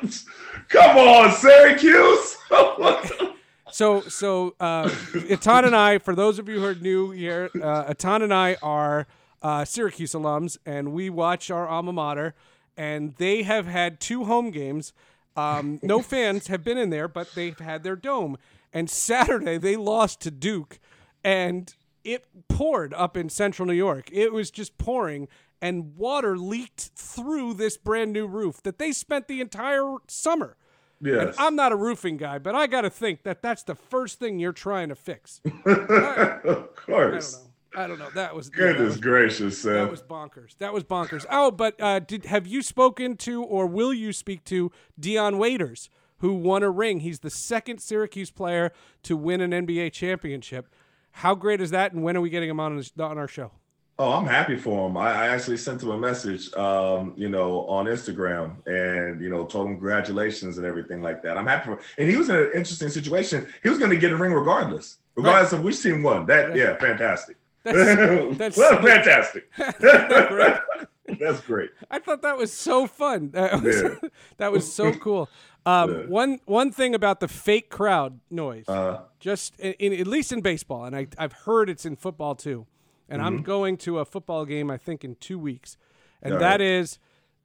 Come on, Syracuse. So, so uh, Etan and I, for those of you who are new here, uh, Etan and I are uh, Syracuse alums, and we watch our alma mater. And they have had two home games. Um, no fans have been in there, but they've had their dome. And Saturday they lost to Duke, and it poured up in Central New York. It was just pouring, and water leaked through this brand new roof that they spent the entire summer. And yes. I'm not a roofing guy, but I got to think that that's the first thing you're trying to fix. of I don't course. I don't know. That was yeah, that Goodness was, gracious, that Seth. was bonkers. That was bonkers. Oh, but uh, did have you spoken to or will you speak to Dion Waiters, who won a ring? He's the second Syracuse player to win an NBA championship. How great is that? And when are we getting him on on our show? Oh, I'm happy for him. I, I actually sent him a message, um, you know, on Instagram, and you know, told him congratulations and everything like that. I'm happy for, him. and he was in an interesting situation. He was going to get a ring regardless, regardless of which team won. That, yeah, fantastic. That's, that's well, fantastic. That's great. I thought that was so fun. That was, Yeah. that was so cool. Um, Yeah. One one thing about the fake crowd noise, Uh, just in, in at least in baseball, and I, I've heard it's in football too. And Mm-hmm. I'm going to a football game, I think, in two weeks, and All that right. is,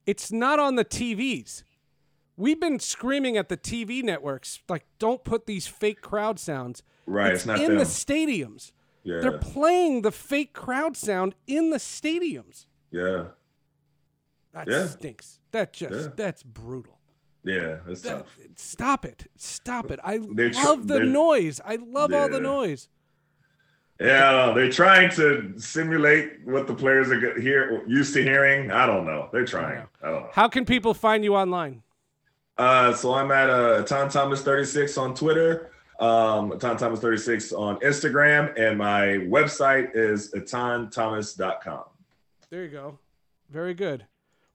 it's not on the TVs. We've been screaming at the TV networks like, don't put these fake crowd sounds. right. It's, not in them. the stadiums. Yeah. They're playing the fake crowd sound in the stadiums. yeah. That Yeah. stinks. That just Yeah. that's brutal. Yeah. It's That, tough. stop it. Stop it. I They're tr- love the noise. I love all the noise. Yeah, they're trying to simulate what the players are hear used to hearing. I don't know. They're trying. I don't know. How can people find you online? Uh, so I'm at uh, Tom Thomas 36 on Twitter, um, Tom Thomas 36 on Instagram, and my website is atonthomas.com. There you go. Very good.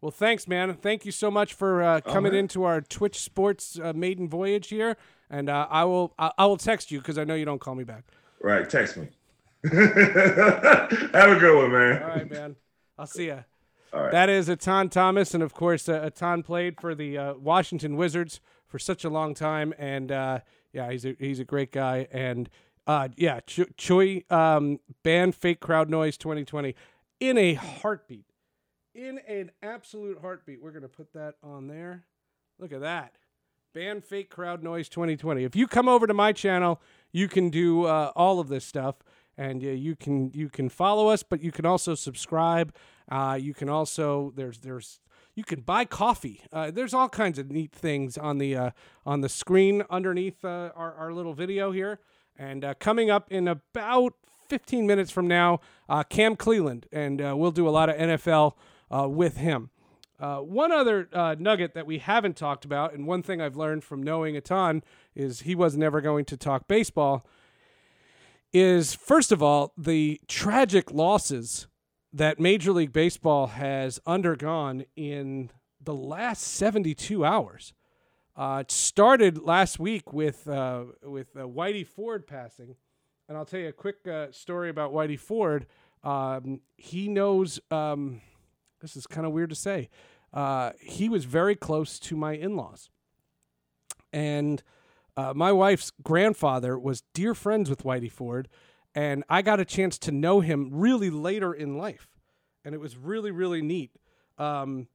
Well, thanks, man. Thank you so much for uh, Oh, coming man. into our Twitch Sports uh, maiden voyage here. And uh, I will I, I will text you because I know you don't call me back. Right, text me. Have a good one, man. All right, man. I'll see ya. All right. That is Etan Thomas, and of course, uh, Etan played for the uh, Washington Wizards for such a long time, and uh, yeah, he's a he's a great guy, and uh, yeah, Ch- Choi um, banned fake crowd noise 2020 in a heartbeat, in an absolute heartbeat. We're gonna put that on there. Look at that, ban fake crowd noise 2020. If you come over to my channel, you can do uh, all of this stuff and uh, you can you can follow us, but you can also subscribe. Uh, you can also there's there's you can buy coffee. Uh, there's all kinds of neat things on the uh, on the screen underneath uh, our our little video here. And uh, coming up in about 15 minutes from now, uh, Cam Cleeland, and we'll do a lot of NFL with him. Uh, one other uh, nugget that we haven't talked about, and one thing I've learned from knowing Etan is he was never going to talk baseball is first of all the tragic losses that Major League Baseball has undergone in the last 72 hours. Uh, it started last week with uh, with uh, Whitey Ford passing, and I'll tell you a quick uh, story about Whitey Ford. Um, he knows. Um, this is kind of weird to say. Uh, he was very close to my in-laws, and uh, my wife's grandfather was dear friends with Whitey Ford, and I got a chance to know him really later in life, and it was really really neat. Um,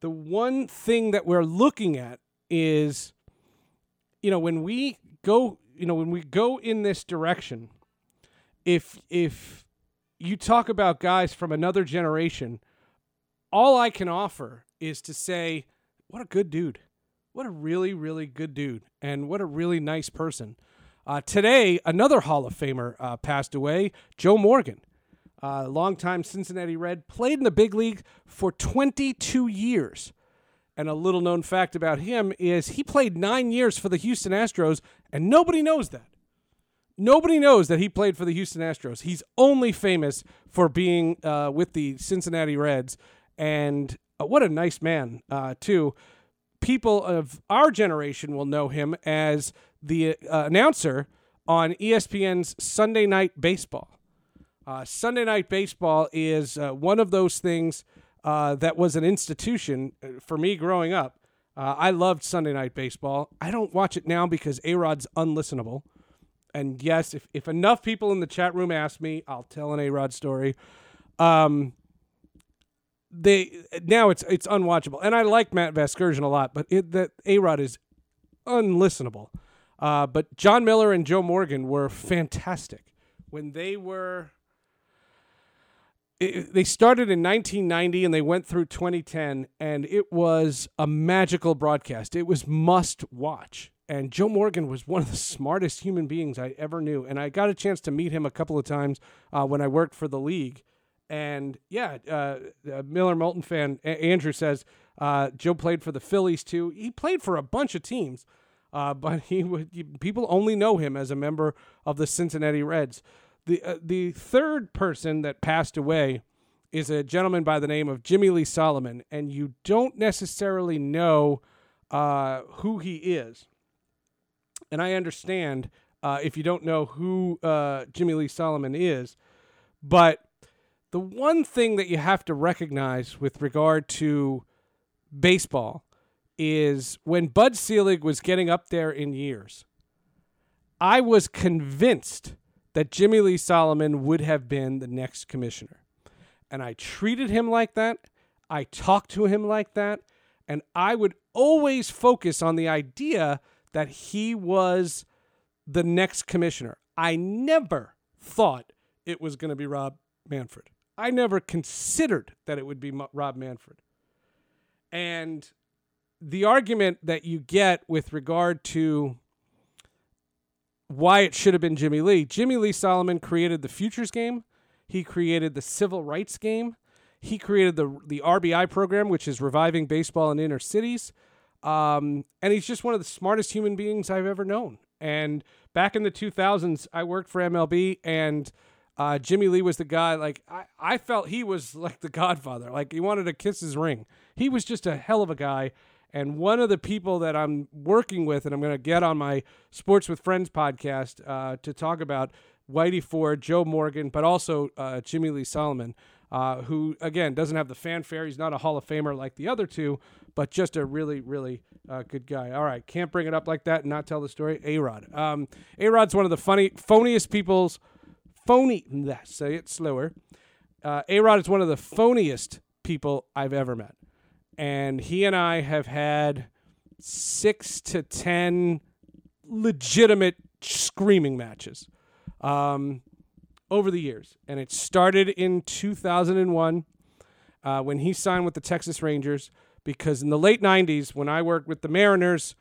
the one thing that we're looking at is, you know, when we go, you know, when we go in this direction, if if you talk about guys from another generation, all I can offer is to say, what a good dude. What a really, really good dude. And what a really nice person. Uh, today, another Hall of Famer uh, passed away, Joe Morgan. Uh, longtime Cincinnati Red, played in the big league for 22 years. And a little known fact about him is he played nine years for the Houston Astros, and nobody knows that. Nobody knows that he played for the Houston Astros. He's only famous for being uh, with the Cincinnati Reds. And uh, what a nice man, uh, too. People of our generation will know him as the uh, announcer on ESPN's Sunday Night Baseball. Uh, Sunday Night Baseball is uh, one of those things uh, that was an institution uh, for me growing up. Uh, I loved Sunday Night Baseball. I don't watch it now because A Rod's unlistenable. And yes, if, if enough people in the chat room ask me, I'll tell an A Rod story. Um, they now it's it's unwatchable, and I like Matt Vasgersian a lot, but it, that A Rod is unlistenable. Uh, but Jon Miller and Joe Morgan were fantastic. When they were it, they started in 1990 and they went through 2010 and it was a magical broadcast. It was must watch. And joe morgan was one of the smartest human beings i ever knew. And i got a chance to meet him a couple of times uh, when i worked for the league. And yeah uh, miller moulton fan a- andrew says uh, joe played for the phillies too. He played for a bunch of teams uh, but he would people only know him as a member of the cincinnati reds the uh, the third person that passed away is a gentleman by the name of Jimmy Lee Solomon, and you don't necessarily know uh, who he is. And I understand uh, if you don't know who uh, Jimmy Lee Solomon is, but the one thing that you have to recognize with regard to baseball is when Bud Selig was getting up there in years, I was convinced that Jimmy Lee Solomon would have been the next commissioner. And I treated him like that. I talked to him like that. And I would always focus on the idea that he was the next commissioner. I never thought it was going to be Rob Manfred. I never considered that it would be Rob Manfred. And the argument that you get with regard to why it should have been Jimmy Lee. Jimmy Lee Solomon created the futures game. He created the civil rights game. He created the the RBI program, which is reviving baseball in inner cities. Um, and he's just one of the smartest human beings I've ever known. And back in the 2000s, I worked for MLB, and uh, Jimmy Lee was the guy. Like I, I felt he was like the Godfather. Like he wanted to kiss his ring. He was just a hell of a guy. And one of the people that I'm working with, and I'm going to get on my Sports with Friends podcast uh, to talk about Whitey Ford, Joe Morgan, but also uh, Jimmy Lee Solomon, uh, who, again, doesn't have the fanfare. He's not a Hall of Famer like the other two, but just a really, really uh, good guy. All right, can't bring it up like that and not tell the story. A Rod. Um, a Rod's one of the funny, phoniest people's, phony, say it slower. Uh, a Rod is one of the phoniest people I've ever met and he and I have had six to ten legitimate screaming matches um, over the years, and it started in 2001 uh, when he signed with the Texas Rangers. Because in the late 90s, when I worked with the Mariners,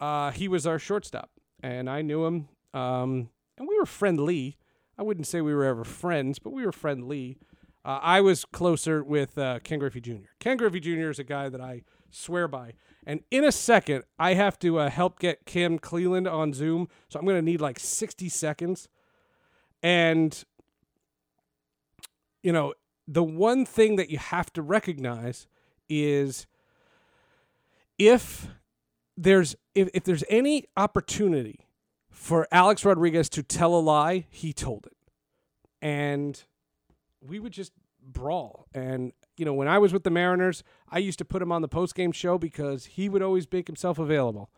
uh, he was our shortstop, and I knew him, um, and we were friendly. I wouldn't say we were ever friends, but we were friendly. Uh, I was closer with uh, Ken Griffey Jr. Ken Griffey Jr. is a guy that I swear by. And in a second, I have to uh, help get Kim Cleeland on Zoom. So I'm going to need like 60 seconds. And, you know, the one thing that you have to recognize is if there's if, if there's any opportunity for Alex Rodriguez to tell a lie, he told it. And we would just brawl. And you know, when I was with the Mariners, I used to put him on the post game show because he would always make himself available.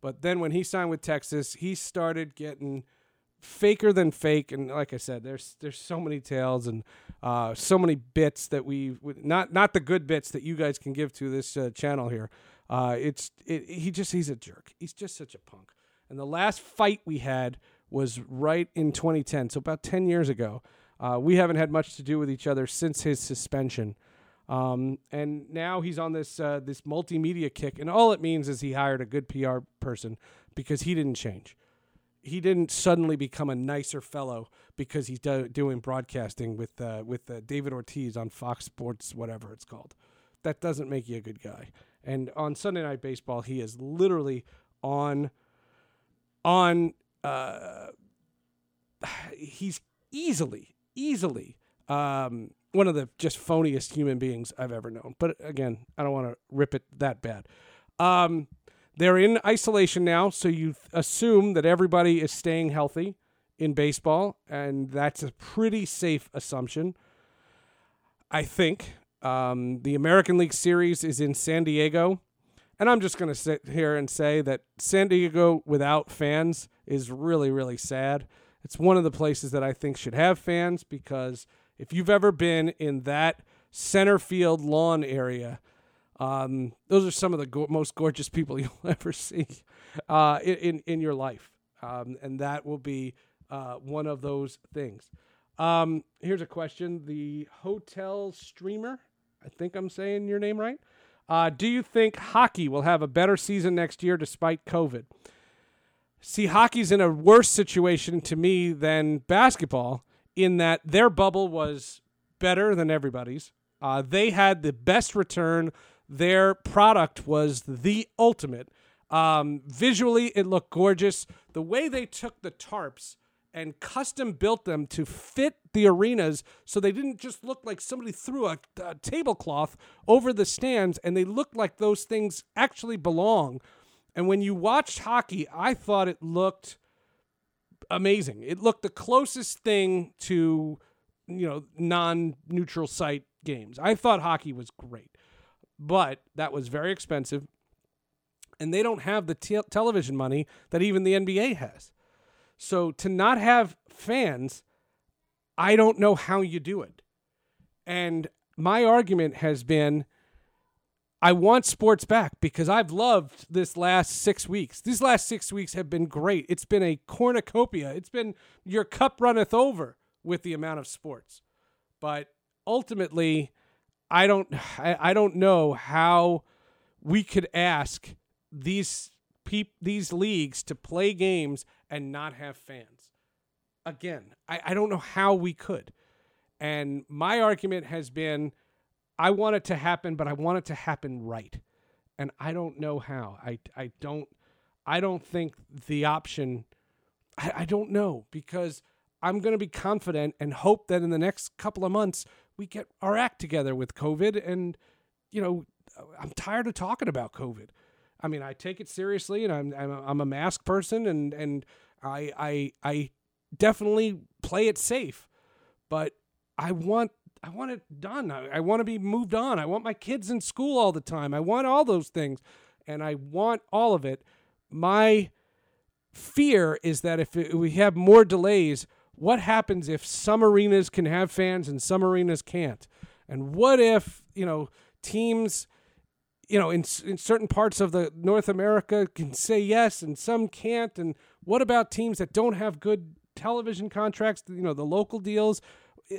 But then when he signed with Texas, he started getting faker than fake. And like I said, there's there's so many tales and uh, so many bits that we not not the good bits that you guys can give to this uh, channel here. Uh, it's it, he just he's a jerk. He's just such a punk. And the last fight we had was right in 2010, so about 10 years ago. Uh, we haven't had much to do with each other since his suspension. Um, and now he's on this uh, this multimedia kick, and all it means is he hired a good PR person because he didn't change. He didn't suddenly become a nicer fellow because he's do- doing broadcasting with uh, with uh, David Ortiz on Fox Sports, whatever it's called. That doesn't make you a good guy. And on Sunday Night Baseball, he is literally on on. Uh, he's easily easily um, one of the just phoniest human beings I've ever known. But again, I don't want to rip it that bad. Um, they're in isolation now, so you assume that everybody is staying healthy in baseball, and that's a pretty safe assumption. I think um, the American League Series is in San Diego, and I'm just going to sit here and say that San Diego without fans is really, really sad. It's one of the places that I think should have fans because if you've ever been in that center field lawn area, um, those are some of the go- most gorgeous people you'll ever see uh, in in your life, um, and that will be uh, one of those things. Um, here's a question: The hotel streamer, I think I'm saying your name right. Uh, do you think hockey will have a better season next year despite COVID? See, hockey's in a worse situation to me than basketball in that their bubble was better than everybody's. Uh, they had the best return. Their product was the ultimate. Um, visually, it looked gorgeous. The way they took the tarps and custom built them to fit the arenas so they didn't just look like somebody threw a, a tablecloth over the stands and they looked like those things actually belong. And when you watched hockey, I thought it looked amazing. It looked the closest thing to, you know, non-neutral site games. I thought hockey was great. But that was very expensive. And they don't have the te- television money that even the NBA has. So to not have fans, I don't know how you do it. And my argument has been I want sports back because I've loved this last six weeks. These last six weeks have been great. It's been a cornucopia. It's been your cup runneth over with the amount of sports. But ultimately, I don't I, I don't know how we could ask these peop, these leagues to play games and not have fans. Again, I, I don't know how we could. And my argument has been I want it to happen, but I want it to happen right. And I don't know how. I, I don't I don't think the option I, I don't know because I'm gonna be confident and hope that in the next couple of months we get our act together with COVID and you know, I'm tired of talking about COVID. I mean, I take it seriously and I'm I'm, I'm a mask person and and I I I definitely play it safe. But I want I want it done. I, I want to be moved on. I want my kids in school all the time. I want all those things, and I want all of it. My fear is that if it, we have more delays, what happens if some arenas can have fans and some arenas can't? And what if you know teams, you know, in in certain parts of the North America can say yes and some can't? And what about teams that don't have good television contracts? You know, the local deals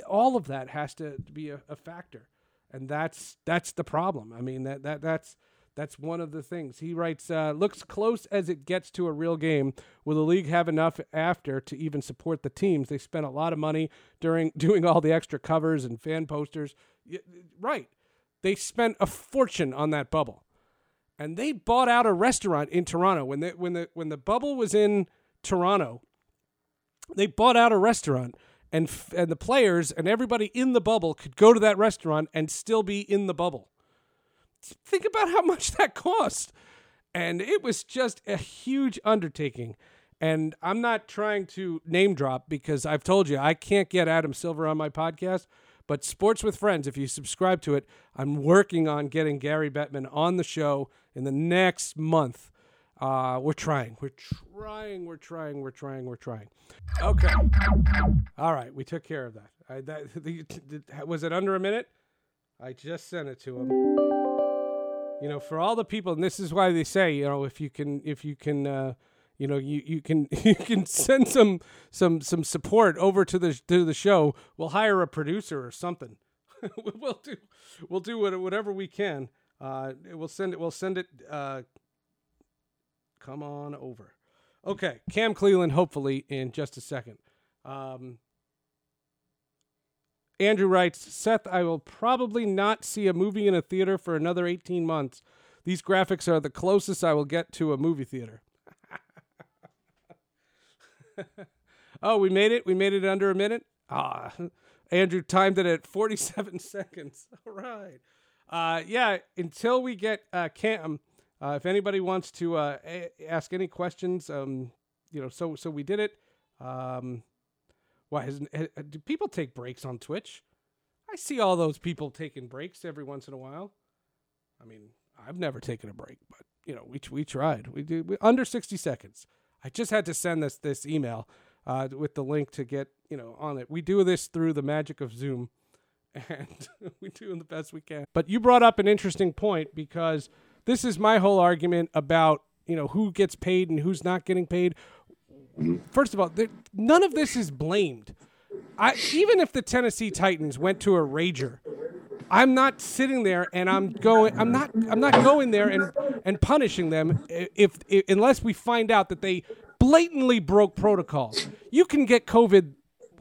all of that has to be a, a, factor, and that's that's the problem. I mean that that that's that's one of the things he writes. Uh, looks close as it gets to a real game. Will the league have enough after to even support the teams? They spent a lot of money during doing all the extra covers and fan posters. Right, they spent a fortune on that bubble, and they bought out a restaurant in Toronto when the when the when the bubble was in Toronto. They bought out a restaurant and f- and the players and everybody in the bubble could go to that restaurant and still be in the bubble. Think about how much that cost. And it was just a huge undertaking. And I'm not trying to name drop because I've told you I can't get Adam Silver on my podcast. But Sports with Friends, if you subscribe to it, I'm working on getting Gary Bettman on the show in the next month. Uh, we're trying. We're trying. We're trying. We're trying. We're trying. Okay. All right. We took care of that. I, that the, the, was it under a minute? I just sent it to him. You know, for all the people, and this is why they say, you know, if you can, if you can, uh, you know, you, you can you can send some some some support over to the to the show. We'll hire a producer or something. we'll do we'll do whatever we can. Uh, we'll send it. We'll send it. Uh, come on over. Okay, Cam Cleeland. Hopefully in just a second. Um, Andrew writes, Seth, I will probably not see a movie in a theater for another 18 months. These graphics are the closest I will get to a movie theater. oh, we made it. We made it under a minute. Ah, Andrew timed it at 47 seconds. All right. Uh, yeah, until we get uh, Cam, uh, if anybody wants to uh, a- ask any questions, um, you know, so so we did it. Um, why has, do people take breaks on Twitch? I see all those people taking breaks every once in a while. I mean, I've never taken a break, but you know, we we tried. We do we, under 60 seconds. I just had to send this this email uh, with the link to get you know on it. We do this through the magic of Zoom, and we do the best we can. But you brought up an interesting point because this is my whole argument about you know who gets paid and who's not getting paid. First of all, there, none of this is blamed. I, even if the Tennessee Titans went to a rager, I'm not sitting there and I'm going. I'm not. I'm not going there and and punishing them if, if unless we find out that they blatantly broke protocols. You can get COVID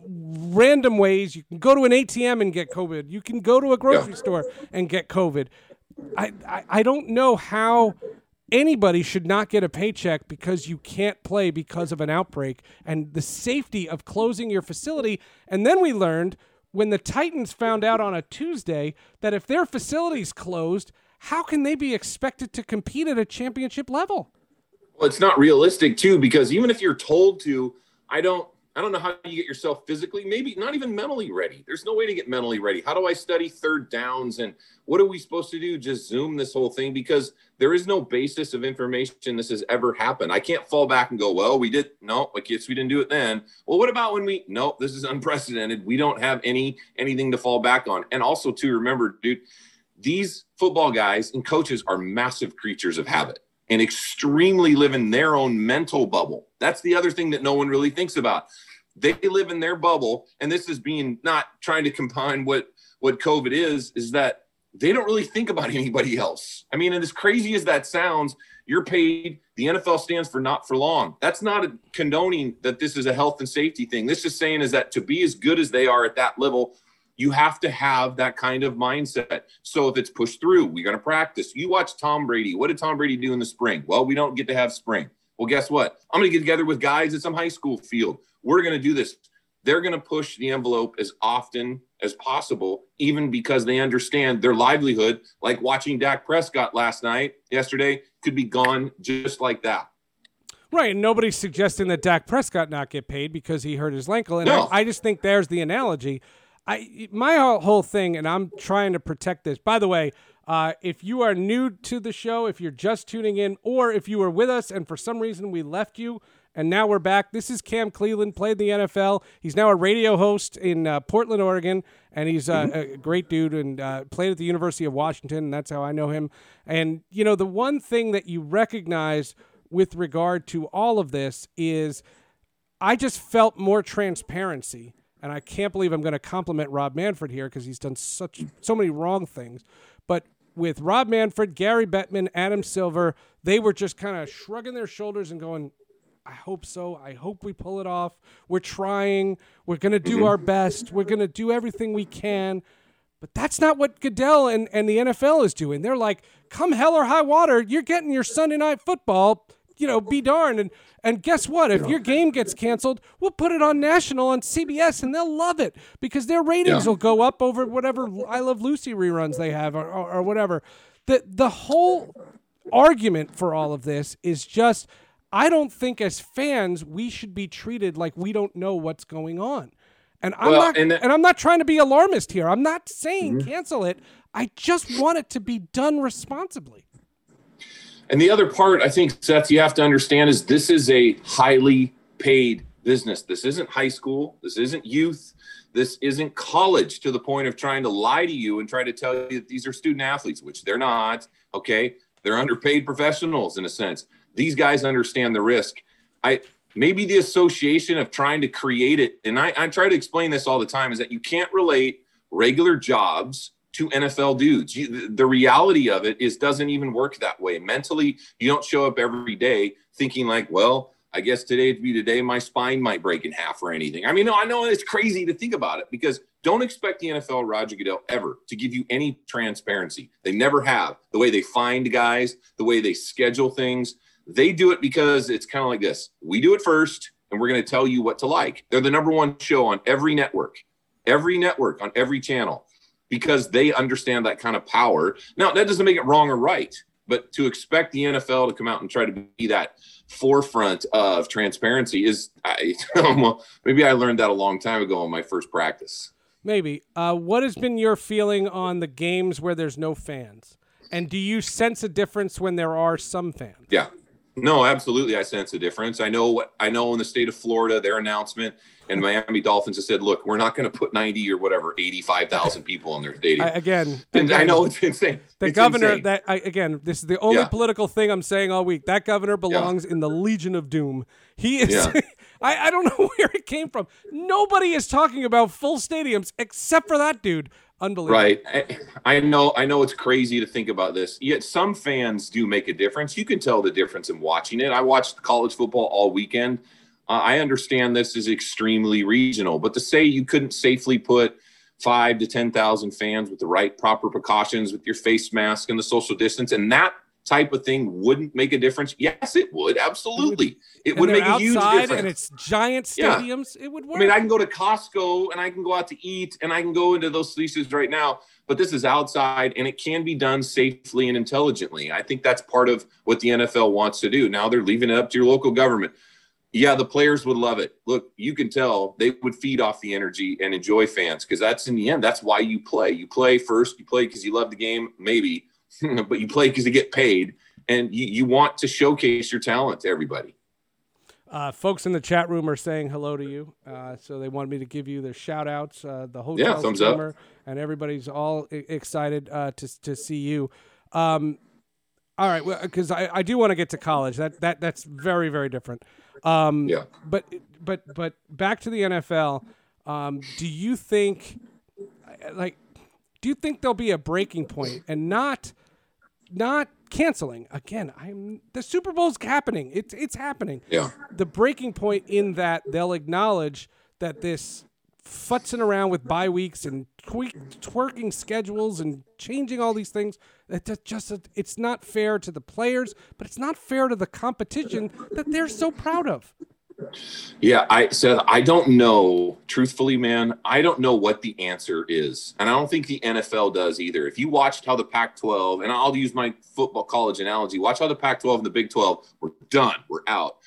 random ways. You can go to an ATM and get COVID. You can go to a grocery yeah. store and get COVID. I, I, don't know how anybody should not get a paycheck because you can't play because of an outbreak and the safety of closing your facility. And then we learned when the Titans found out on a Tuesday that if their facility's closed, how can they be expected to compete at a championship level? Well, it's not realistic too, because even if you're told to, I don't I don't know how you get yourself physically, maybe not even mentally ready. There's no way to get mentally ready. How do I study third downs and what are we supposed to do? Just zoom this whole thing because there is no basis of information this has ever happened. I can't fall back and go, well, we did no, I guess we didn't do it then. Well, what about when we no, this is unprecedented. We don't have any anything to fall back on. And also to remember, dude, these football guys and coaches are massive creatures of habit and extremely live in their own mental bubble. That's the other thing that no one really thinks about. They live in their bubble, and this is being not trying to combine what what COVID is, is that they don't really think about anybody else. I mean, and as crazy as that sounds, you're paid. The NFL stands for not for long. That's not condoning that this is a health and safety thing. This is saying is that to be as good as they are at that level, you have to have that kind of mindset. So if it's pushed through, we're going to practice. You watch Tom Brady. What did Tom Brady do in the spring? Well, we don't get to have spring. Well, guess what? I'm going to get together with guys at some high school field. We're going to do this. They're going to push the envelope as often as possible, even because they understand their livelihood, like watching Dak Prescott last night, yesterday, could be gone just like that. Right, and nobody's suggesting that Dak Prescott not get paid because he hurt his ankle. And no. I, I just think there's the analogy I my whole thing, and I'm trying to protect this. By the way, uh, if you are new to the show, if you're just tuning in, or if you were with us and for some reason we left you and now we're back, this is Cam Cleeland, played the NFL. He's now a radio host in uh, Portland, Oregon, and he's uh, mm-hmm. a great dude and uh, played at the University of Washington, and that's how I know him. And, you know, the one thing that you recognize with regard to all of this is I just felt more transparency and I can't believe I'm going to compliment Rob Manfred here because he's done such so many wrong things. But with Rob Manfred, Gary Bettman, Adam Silver, they were just kind of shrugging their shoulders and going, I hope so. I hope we pull it off. We're trying. We're going to do our best. We're going to do everything we can. But that's not what Goodell and, and the NFL is doing. They're like, come hell or high water, you're getting your Sunday night football you know, be darned. And and guess what? If your game gets canceled, we'll put it on national on CBS, and they'll love it because their ratings yeah. will go up over whatever I Love Lucy reruns they have or, or, or whatever. The the whole argument for all of this is just I don't think as fans we should be treated like we don't know what's going on. And I'm well, not and, and, I'm not trying to be alarmist here. I'm not saying mm-hmm. cancel it. I just want it to be done responsibly. And the other part I think, Seth, you have to understand is this is a highly paid business. This isn't high school. This isn't youth. This isn't college to the point of trying to lie to you and try to tell you that these are student athletes, which they're not. Okay. They're underpaid professionals in a sense. These guys understand the risk. I maybe the association of trying to create it, and I, I try to explain this all the time, is that you can't relate regular jobs to NFL dudes. You, the reality of it is doesn't even work that way. Mentally, you don't show up every day thinking like, well, I guess today to be today, my spine might break in half or anything. I mean, no, I know it's crazy to think about it because don't expect the NFL, Roger Goodell, ever to give you any transparency. They never have. The way they find guys, the way they schedule things, they do it because it's kind of like this. We do it first, and we're going to tell you what to like. They're the number one show on every network, every network on every channel because they understand that kind of power. Now, that doesn't make it wrong or right, but to expect the NFL to come out and try to be that forefront of transparency is I, well, maybe I learned that a long time ago in my first practice. Maybe. Uh, what has been your feeling on the games where there's no fans? And do you sense a difference when there are some fans? Yeah. No, absolutely. I sense a difference. I know. I know in the state of Florida, their announcement and Miami Dolphins have said, "Look, we're not going to put ninety or whatever, eighty-five thousand people in their stadium." I, again, and again, I know it's insane. The it's governor. insane. That I, again, this is the only Yeah. political thing I'm saying all week. That governor belongs in the Legion of Doom. He is. Yeah. I, I don't know where it came from. Nobody is talking about full stadiums except for that dude. Unbelievable. Right. I, I know. I know it's crazy to think about this. Yet some fans do make a difference. You can tell the difference in watching it. I watched college football all weekend. I understand this is extremely regional, but to say you couldn't safely put five to ten thousand fans with the right proper precautions, with your face mask and the social distance, and that type of thing wouldn't make a difference. Yes, it would. Absolutely, it would they're make a huge difference. and it's giant Yeah. stadiums. It would work. I mean, I can go to Costco and I can go out to eat and I can go into those places right now, but this is outside and it can be done safely and intelligently. I think that's part of what the NFL wants to do. Now they're leaving it up to your local government. Yeah, the players would love it. Look, you can tell they would feed off the energy and enjoy fans because that's in the end, that's why you play. You play first, you play because you love the game, maybe, but you play because you get paid and you, you want to showcase your talent to everybody. Uh, folks in the chat room are saying hello to you. Uh, so they wanted me to give you their shout outs. Uh, the hotel thumbs up. and everybody's all excited uh, to, to see you. Um, all right, because I, I do want to get to college. That that that's very very different. Um, Yeah. But but but back to the NFL. Um, do you think like do you think there'll be a breaking point and not not canceling again? I'm the Super Bowl's happening. It's it's happening Yeah. the breaking point in that they'll acknowledge that this futzing around with bye weeks and tweak, twerking schedules and changing all these things that just it's not fair to the players but it's not fair to the competition that they're so proud of Yeah, I said I don't know. Truthfully, man, I don't know what the answer is, and I don't think the NFL does either. If you watched how the Pac-12, and I'll use my football college analogy, watch how the Pac-12 and the Big 12 we're done, we're out.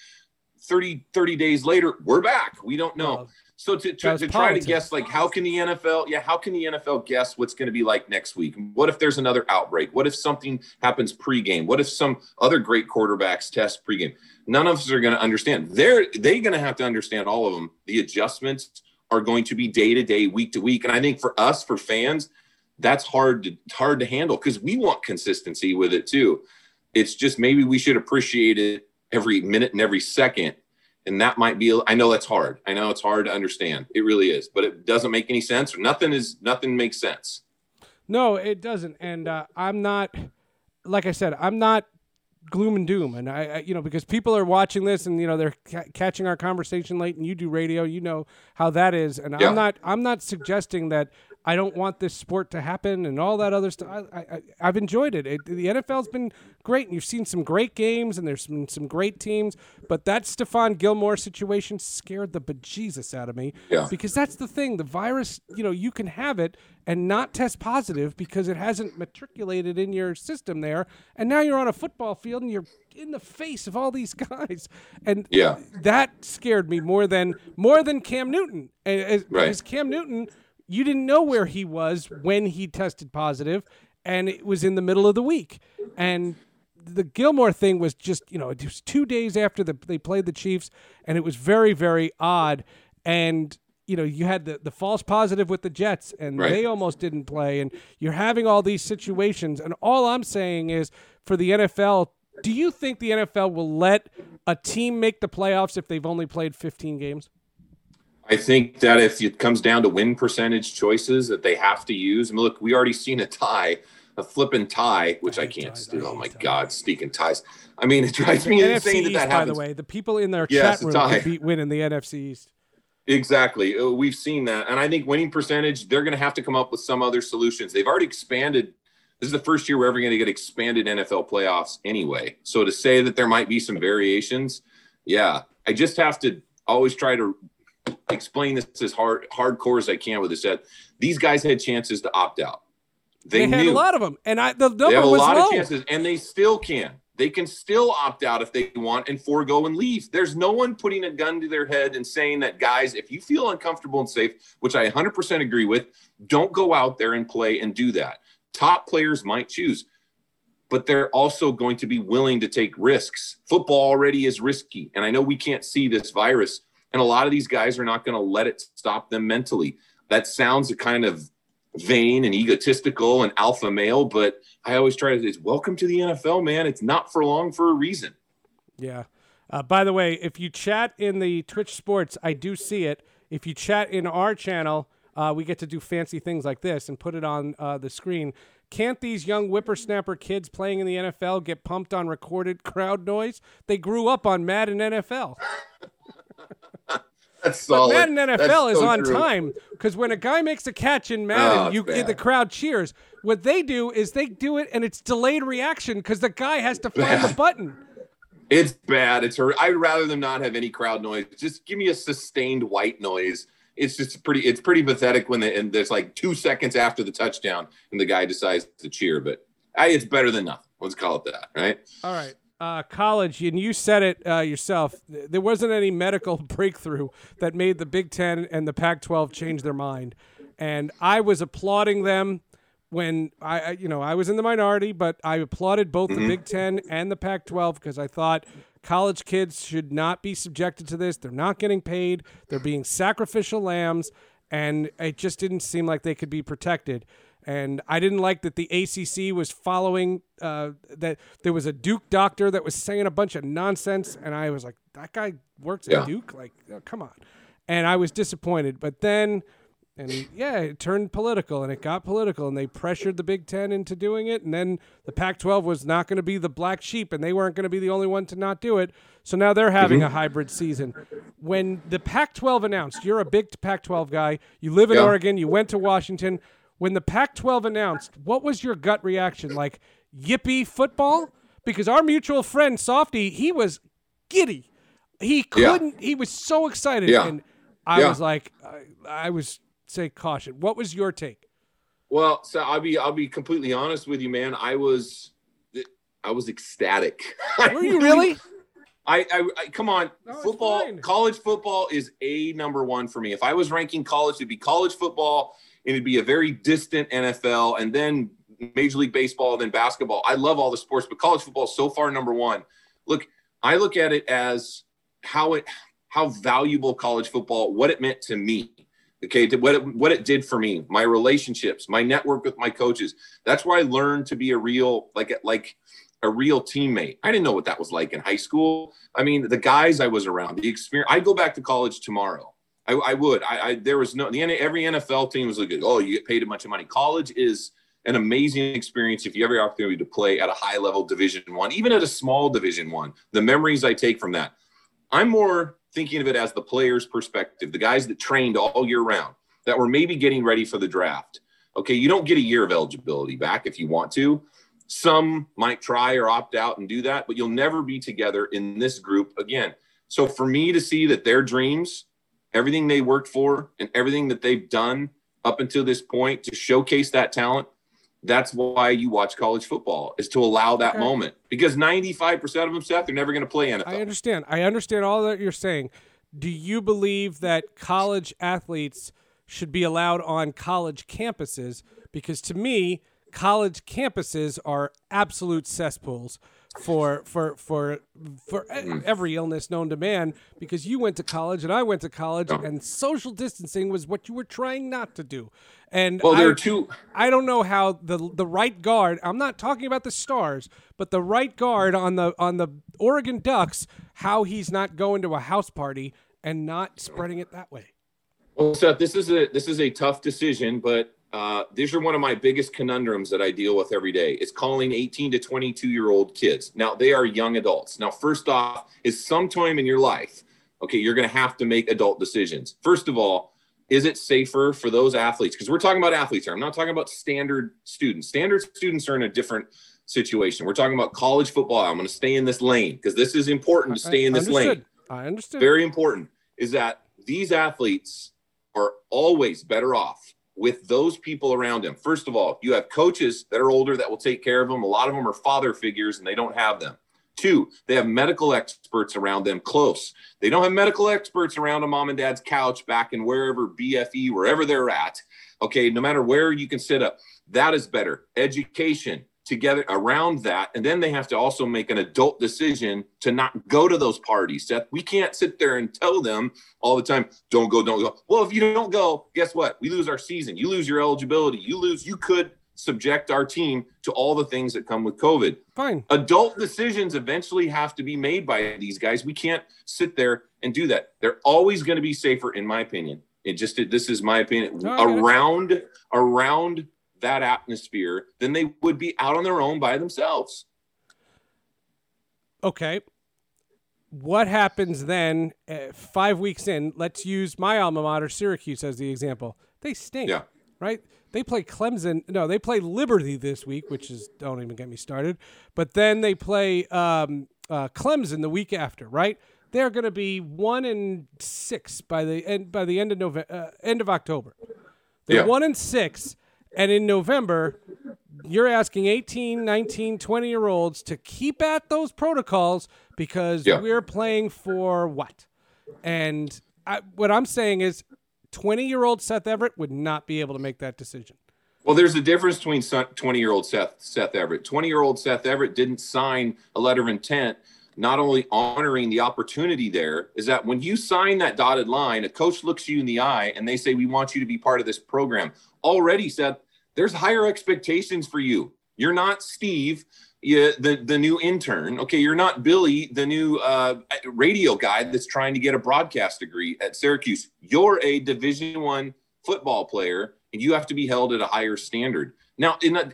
30, 30 days later, we're back. We don't know. Well, so to, to, to try to guess, like, how can the NFL? Yeah, how can the NFL guess what's going to be like next week? What if there's another outbreak? What if something happens pregame? What if some other great quarterbacks test pregame? None of us are going to understand. They're they're going to have to understand all of them. The adjustments are going to be day to day, week to week, and I think for us, for fans, that's hard to hard to handle because we want consistency with it too. It's just maybe we should appreciate it every minute and every second and that might be i know that's hard. I know it's hard to understand. It really is but it doesn't make any sense or nothing is nothing makes sense. No it doesn't and uh, i'm not like i said i'm not gloom and doom and I, I you know because people are watching this and you know they're ca- catching our conversation late and you do radio you know how that is and Yeah. i'm not i'm not suggesting that i don't want this sport to happen and all that other stuff I, I i've enjoyed it. it the nfl's been great and you've seen some great games and there's been some great teams but that Stephon Gilmore situation scared the bejesus out of me Yeah. because that's the thing the virus you know you can have it and not test positive because it hasn't matriculated in your system there and now you're on a football field and you're in the face of all these guys and Yeah. that scared me more than more than Cam Newton and, as- Right. because Cam Newton you didn't know where he was when he tested positive and it was in the middle of the week and the Gilmore thing was just, you know, it was two days after the, they played the Chiefs, and it was very, very odd. And you know, you had the, the false positive with the Jets, and Right. they almost didn't play. And you're having all these situations. And all I'm saying is, for the NFL, do you think the NFL will let a team make the playoffs if they've only played 15 games? I think that if it comes down to win percentage choices that they have to use, I mean, look, we already seen a tie, a flipping tie, which I, I can't ties. do. I Oh my ties. God, speaking ties. I mean, it drives me NFC insane that East, that happens. By the way, the people in their Yes, chat room beat win in the NFC East. Exactly. Uh, We've seen that. And I think winning percentage, they're going to have to come up with some other solutions. They've already expanded. This is the first year we're ever going to get expanded NFL playoffs anyway. So to say that there might be some variations, yeah, I just have to always try to explain this as hard hardcore as I can with this. That these guys had chances to opt out. They, They, had a lot of them, and I the they number have a was lot low. of chances, and they still can. They can still opt out if they want and forego and leave. There's no one putting a gun to their head and saying that, guys, if you feel uncomfortable and safe, which I 100% agree with, don't go out there and play and do that. Top players might choose, but they're also going to be willing to take risks. Football already is risky, and I know we can't see this virus, and a lot of these guys are not going to let it stop them mentally. That sounds a kind of vain and egotistical and alpha male, but I always try to. It's welcome to the NFL, man. It's not for long for a reason. Yeah. Uh, by the way, if you chat in the Twitch Sports, I do see it. If you chat in our channel, uh, we get to do fancy things like this and put it on uh, the screen. Can't these young whippersnapper kids playing in the NFL get pumped on recorded crowd noise? They grew up on Madden NFL. That's But solid. Madden That's NFL is so on true. time because when a guy makes a catch in Oh, Madden, it's you bad. the crowd cheers. What they do is they do it and it's delayed reaction because the guy has to find the button. It's bad. It's. I'd rather them not have any crowd noise. Just give me a sustained white noise. It's just pretty. It's pretty pathetic when they, and there's like two seconds after the touchdown and the guy decides to cheer. But I, it's better than nothing. Let's call it that, right? All right. Uh, college, and you said it uh, yourself. th- There wasn't any medical breakthrough that made the Big Ten and the Pac 12 change their mind. And I was applauding them when I, I- you know, I was in the minority, but I applauded both the Big Ten and the Pac 12 because I thought college kids should not be subjected to this. They're not getting paid, they're being sacrificial lambs, and it just didn't seem like they could be protected. And I didn't like that the ACC was following uh, that there was a Duke doctor that was saying a bunch of nonsense, and I was like, that guy works Yeah. at Duke, like, uh, come on. And I was disappointed. But then, and yeah, it turned political, and it got political, and they pressured the Big Ten into doing it, and then the Pac-12 was not going to be the black sheep, and they weren't going to be the only one to not do it. So now they're having Mm-hmm. a hybrid season. When the Pac-12 announced, you're a big Pac-12 guy, you live in Yeah. Oregon, you went to Washington. When the Pac 12 announced, what was your gut reaction? Like, yippee football? Because our mutual friend, Softy, he was giddy. He couldn't, he was so excited. Yeah. And I Yeah. was like, I, I was, say, caution. What was your take? Well, so I'll be I'll be completely honest with you, man. I was I was ecstatic. Were you really? I, I, I come on, No, football, college football is a number one for me. If I was ranking college, it'd be college football, it'd be a very distant NFL, and then Major League Baseball, then basketball. I love all the sports, but college football is so far number one. Look, I look at it as how it how valuable college football, what it meant to me. Okay, what it, what it did for me, my relationships, my network with my coaches. That's where I learned to be a real like like a real teammate. I didn't know what that was like in high school. I mean, the guys I was around, the experience. I'd go back to college tomorrow. I, I would. I, I there was no the every NFL team was like, oh, you get paid a bunch of money. College is an amazing experience if you have the opportunity to play at a high level Division One, even at a small Division One. The memories I take from that. I'm more thinking of it as the player's perspective, the guys that trained all year round, that were maybe getting ready for the draft. Okay, you don't get a year of eligibility back if you want to. Some might try or opt out and do that, but you'll never be together in this group again. So for me to see that their dreams, everything they worked for, and everything that they've done up until this point to showcase that talent, that's why you watch college football is to allow that Okay. moment because 95% of them, Seth, they're never going to play NFL. I understand. I understand all that you're saying. Do you believe that college athletes should be allowed on college campuses? Because to me, college campuses are absolute cesspools for for for for Mm. every illness known to man. Because you went to college and I went to college, and social distancing was what you were trying not to do. And well, there I- are two. I don't know how the the right guard. I'm not talking about the stars, but the right guard on the on the Oregon Ducks. How he's not going to a house party and not spreading it that way. Well, Seth, this is a this is a tough decision, but uh, these are one of my biggest conundrums that I deal with every day. It's calling 18 to 22 year old kids. Now they are young adults. Now, first off, is sometime in your life, okay, you're going to have to make adult decisions. First of all, is it safer for those athletes? Because we're talking about athletes here. I'm not talking about standard students. Standard students are in a different situation. We're talking about college football. I'm going to stay in this lane because this is important to stay in this lane. I understand. Very important is that these athletes are always better off with those people around them. First of all, you have coaches that are older that will take care of them. A lot of them are father figures and they don't have them. Two, they have medical experts around them close. They don't have medical experts around a mom and dad's couch back in wherever BFE, wherever they're at. Okay, no matter where you can sit up, that is better. Education together around that. And then they have to also make an adult decision to not go to those parties. Seth, we can't sit there and tell them all the time, don't go, don't go. Well, if you don't go, guess what? We lose our season. You lose your eligibility. You lose, you could subject our team to all the things that come with COVID. Fine. Adult decisions eventually have to be made by these guys. We can't sit there and do that. They're always going to be safer, in my opinion. It just this is my opinion No, I get it. around around that atmosphere than they would be out on their own by themselves. Okay. What happens then? Uh, five weeks in, let's use my alma mater, Syracuse, as the example. They stink, Yeah. right? They play Clemson. No, they play Liberty this week, which is don't even get me started. But then they play um, uh, Clemson the week after, right? They're going to be one and six by the end by the end of November, uh, end of October. They're Yeah. one and six, and in November, you're asking 18, 19, 20 year olds to keep at those protocols because Yeah. we're playing for what? And I, what I'm saying is 20 year old Seth Everett would not be able to make that decision. Well, there's a difference between 20 year old Seth, Seth Everett. 20 year old Seth Everett didn't sign a letter of intent, not only honoring the opportunity there, is that when you sign that dotted line, a coach looks you in the eye and they say, We want you to be part of this program. Already, Seth, there's higher expectations for you. You're not Steve, the, the new intern. Okay, you're not Billy, the new uh, radio guy that's trying to get a broadcast degree at Syracuse. You're a Division One football player and you have to be held at a higher standard. Now, in a,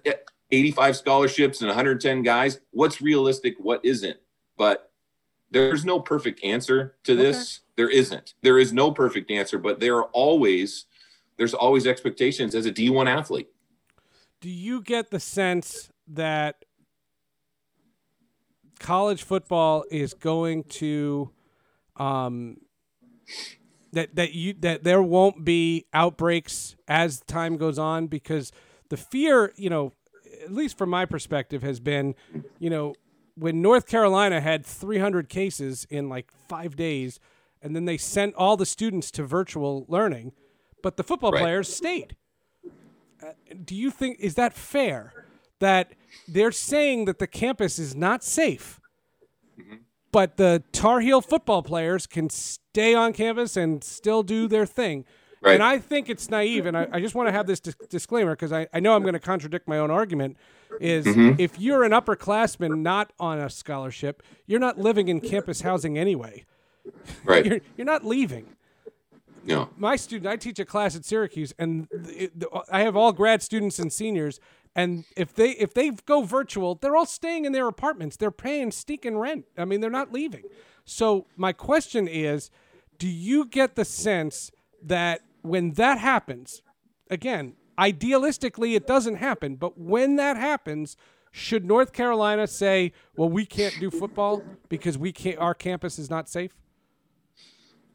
85 scholarships and 110 guys, what's realistic, what isn't? But there's no perfect answer to this. There isn't. There is no perfect answer, but there are always there's always expectations as a D1 athlete. Do you get the sense that college football is going to um, that that you that there won't be outbreaks as time goes on because the fear, you know, at least from my perspective has been, you know, when North Carolina had 300 cases in like 5 days and then they sent all the students to virtual learning, but the football Right. players stayed. Uh, do you think is that fair that they're saying that the campus is not safe mm-hmm. but the tar heel football players can stay on campus and still do their thing Right. and i think it's naive and i, I just want to have this dis- disclaimer because I, I know i'm going to contradict my own argument is mm-hmm. if you're an upperclassman not on a scholarship you're not living in campus housing anyway Right. you're, you're not leaving no. my student, I teach a class at Syracuse, and it, I have all grad students and seniors. And if they if they go virtual, they're all staying in their apartments. They're paying stinking rent. I mean, they're not leaving. So my question is, do you get the sense that when that happens, again, idealistically it doesn't happen, but when that happens, should North Carolina say, "Well, we can't do football because we can't. Our campus is not safe."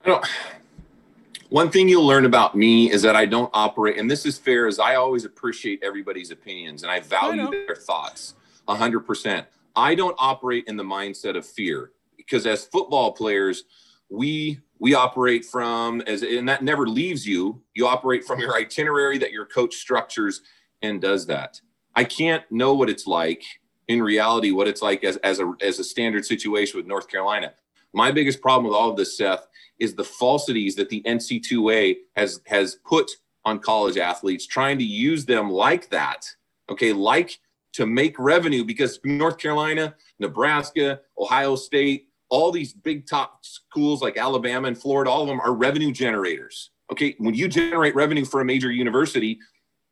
I don't. One thing you'll learn about me is that I don't operate, and this is fair, is I always appreciate everybody's opinions and I value know. their thoughts 100%. I don't operate in the mindset of fear because as football players, we we operate from as and that never leaves you. You operate from your itinerary that your coach structures and does that. I can't know what it's like in reality, what it's like as, as a as a standard situation with North Carolina. My biggest problem with all of this, Seth, is the falsities that the NC2A has has put on college athletes, trying to use them like that. Okay, like to make revenue because North Carolina, Nebraska, Ohio State, all these big top schools like Alabama and Florida, all of them are revenue generators. Okay, when you generate revenue for a major university,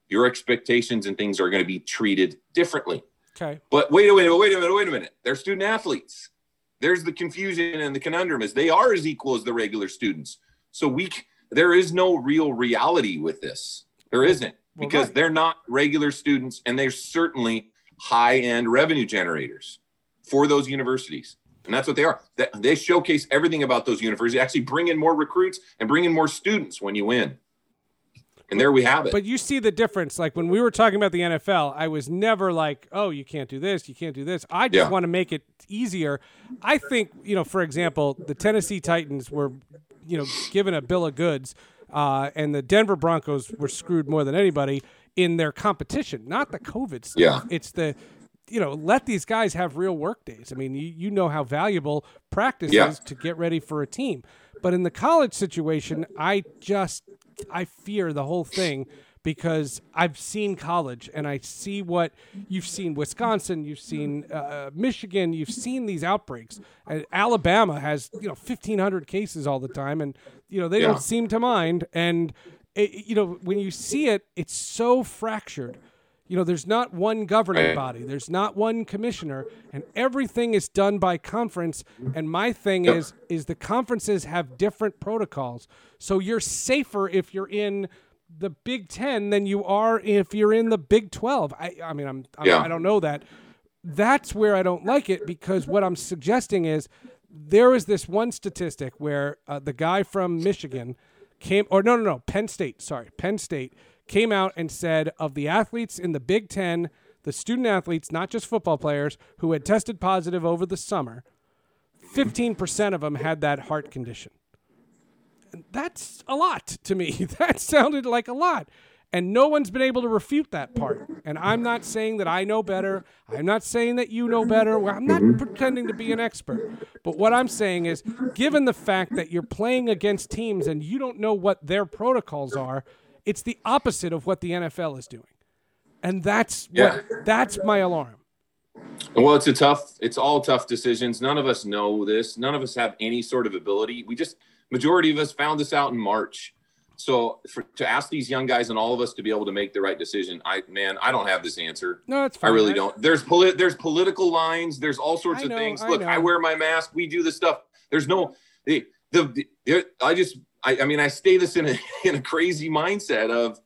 your expectations and things are going to be treated differently. Okay. But wait a minute, wait a minute, wait a minute. They're student athletes. There's the confusion and the conundrum is they are as equal as the regular students. So we there is no real reality with this. There isn't Well, because right. they're not regular students and they're certainly high-end revenue generators for those universities. And that's what they are. They- showcase everything about those universities, actually bring in more recruits and bring in more students when you win. And there we have it. But you see the difference. Like when we were talking about the NFL, I was never like, oh, you can't do this, you can't do this. I just Yeah. want to make it easier. I think, you know, for example, the Tennessee Titans were, you know, given a bill of goods, uh, and the Denver Broncos were screwed more than anybody in their competition, not the COVID stuff. Yeah. It's the, you know, let these guys have real work days. I mean, you, you know how valuable practice Yeah. is to get ready for a team. But in the college situation, I just I fear the whole thing because I've seen college and I see what you've seen Wisconsin, you've seen uh, Michigan, you've seen these outbreaks. And Alabama has you know 1,500 cases all the time, and you know they Yeah. don't seem to mind. And it, you know when you see it, it's so fractured. You know, there's not one governing body. There's not one commissioner, and everything is done by conference. And my thing Yep. is, is the conferences have different protocols, so you're safer if you're in the Big Ten than you are if you're in the Big Twelve. I, I mean, I'm, I'm Yeah. I don't know that. That's where I don't like it because what I'm suggesting is there is this one statistic where uh, the guy from Michigan came, or no, no, no, Penn State, sorry, Penn State came out and said of the athletes in the Big Ten, the student athletes, not just football players, who had tested positive over the summer, 15% of them had that heart condition. And that's a lot to me. That sounded like a lot. And no one's been able to refute that part. And I'm not saying that I know better. I'm not saying that you know better. Well, I'm not pretending to be an expert. But what I'm saying is, given the fact that you're playing against teams and you don't know what their protocols are, it's the opposite of what the NFL is doing. And that's Yeah. what that's my alarm. Well, it's a tough, it's all tough decisions. None of us know this. None of us have any sort of ability. We just, majority of us found this out in March. So for, to ask these young guys and all of us to be able to make the right decision, I, man, I don't have this answer. No, it's fine. I really don't. There's polit, there's political lines. There's all sorts I of know, things. I Look, know. I wear my mask. We do this stuff. There's no, the, the, the I just, I, I mean, I stay this in a, in a crazy mindset of,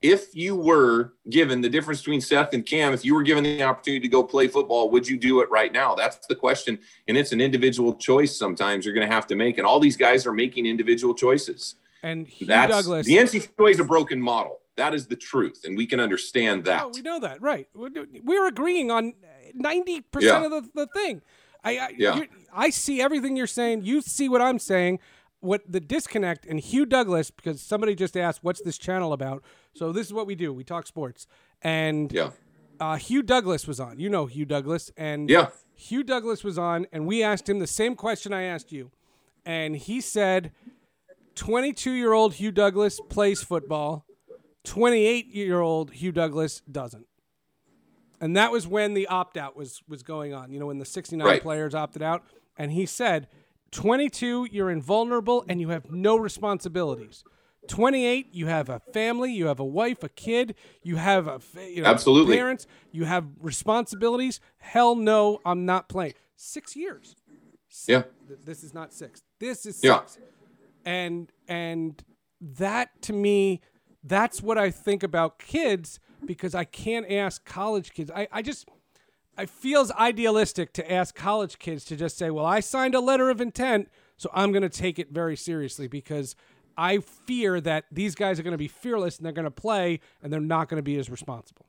if you were given the difference between Seth and Cam, if you were given the opportunity to go play football, would you do it right now? That's the question. And it's an individual choice sometimes you're going to have to make. And all these guys are making individual choices. And Hugh That's Douglas. the NCAA is a broken model. That is the truth. And we can understand that. Oh, we know that, right? We're, agreeing on ninety Yeah. percent of the, the thing. I I, Yeah. I see everything you're saying. You see what I'm saying. What the disconnect and Hugh Douglas, because somebody just asked, "What's this channel about?" So this is what we do. We talk sports, and yeah. uh, Hugh Douglas was on. You know Hugh Douglas, and Yeah. Hugh Douglas was on, and we asked him the same question I asked you, and he said, "22-year-old Hugh Douglas plays football, 28-year-old Hugh Douglas doesn't." And that was when the opt-out was was going on. You know, when the 69 Right. players opted out, and he said, "22, you're invulnerable and you have no responsibilities." 28, you have a family, you have a wife, a kid, you have a you know, Absolutely. parents, you have responsibilities. Hell no, I'm not playing. Six years. Yeah. This is not six. This is Yeah. And and that to me, that's what I think about kids because I can't ask college kids. I, I just it feels idealistic to ask college kids to just say, "Well, I signed a letter of intent, so I'm going to take it very seriously because I fear that these guys are going to be fearless and they're going to play and they're not going to be as responsible."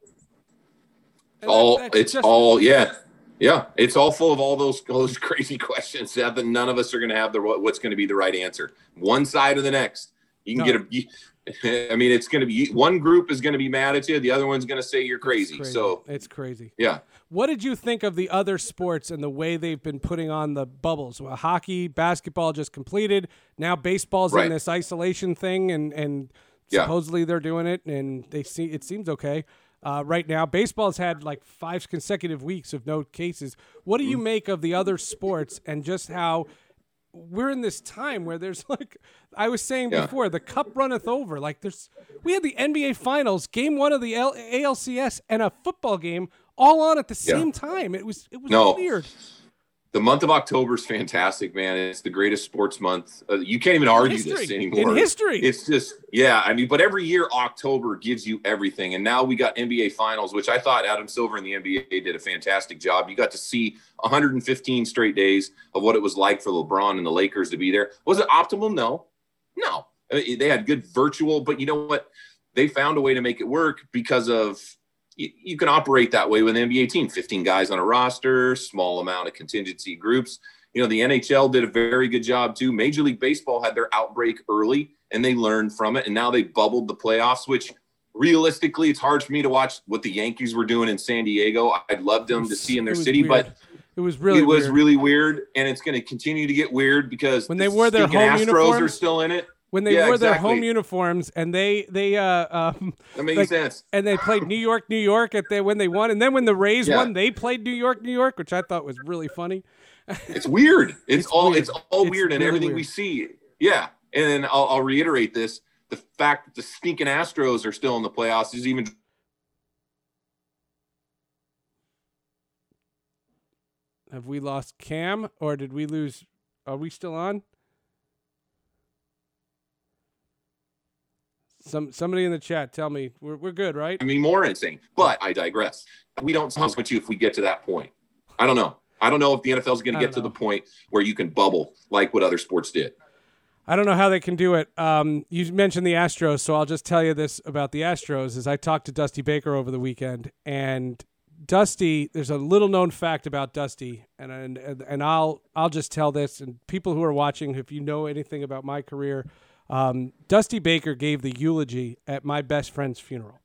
And all that's it's just- all yeah yeah it's all full of all those those crazy questions that none of us are going to have the what's going to be the right answer one side or the next you can No. get a i mean it's going to be one group is going to be mad at you the other one's going to say you're crazy, It's so it's crazy. yeah What did you think of the other sports and the way they've been putting on the bubbles? Well, hockey, basketball just completed. Now baseball's Right. in this isolation thing, and and Yeah. supposedly they're doing it, and they see it seems okay. Uh, right now, baseball's had like five consecutive weeks of no cases. What do you Mm-hmm. make of the other sports and just how we're in this time where there's like I was saying Yeah. before, the cup runneth over. Like there's we had the NBA finals, game 1 of the L- ALCS and a football game all on at the Yeah. same time. It was it was No. weird. The month of October is fantastic, man. It's the greatest sports month. Uh, you can't even argue this anymore. In history. It's just, yeah. I mean, but every year October gives you everything, and now we got NBA Finals, which I thought Adam Silver and the NBA did a fantastic job. You got to see 115 straight days of what it was like for LeBron and the Lakers to be there. Was it optimal? No, no. I mean, They had good virtual, but you know what? They found a way to make it work because of you, you can operate that way with an NBA team 15 guys on a roster, small amount of contingency groups. You know, the NHL did a very good job too. Major League Baseball had their outbreak early and they learned from it. And now they bubbled the playoffs, which realistically, it's hard for me to watch what the Yankees were doing in San Diego. I'd love them to see in their city, weird. but it was really it was weird. really weird. And it's going to continue to get weird because When they the wore their home Astros are still in it. When they Yeah, wore their home uniforms and they they uh um That makes Like- sense. and they played New York, New York at the when they won, and then when the Rays Yeah. won, they played New York, New York, which I thought was really funny. It's weird. It's, It's all weird. it's all It's weird and everything we see. Yeah. And I'll, I'll reiterate this: the fact that the stinking Astros are still in the playoffs is even Have we lost Cam or did we lose? Are we still on? Some somebody in the chat tell me we're we're good, right? I mean, more insane. But I digress. We don't sound with you if we get to that point. I don't know. I don't know if the NFL is going to get to the point where you can bubble like what other sports did. I don't know how they can do it. Um, you mentioned the Astros, so I'll just tell you this about the Astros: is I talked to Dusty Baker over the weekend, and Dusty, there's a little known fact about Dusty, and and and I'll I'll just tell this, and people who are watching, if you know anything about my career, um, Dusty Baker gave the eulogy at my best friend's funeral.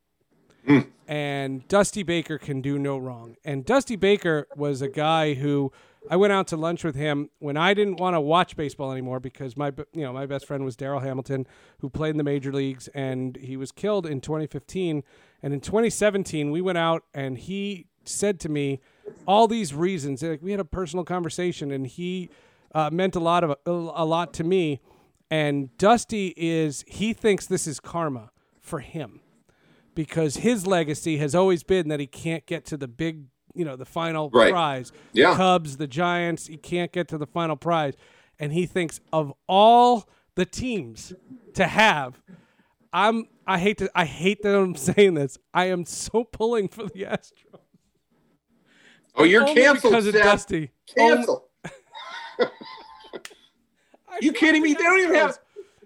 And Dusty Baker can do no wrong. And Dusty Baker was a guy who I went out to lunch with him when I didn't want to watch baseball anymore because my you know my best friend was Darryl Hamilton who played in the major leagues and he was killed in 2015 and in 2017 we went out and he said to me all these reasons like we had a personal conversation and he uh, meant a lot of a lot to me and Dusty is he thinks this is karma for him because his legacy has always been that he can't get to the big, you know, the final Right. prize. Yeah. The Cubs, the Giants, he can't get to the final prize. And he thinks of all the teams to have, I'm I hate to I hate that I'm saying this. I am so pulling for the Astros. Oh, you're Only canceled, because of Dusty. Cancel. You kidding me? the They don't even have.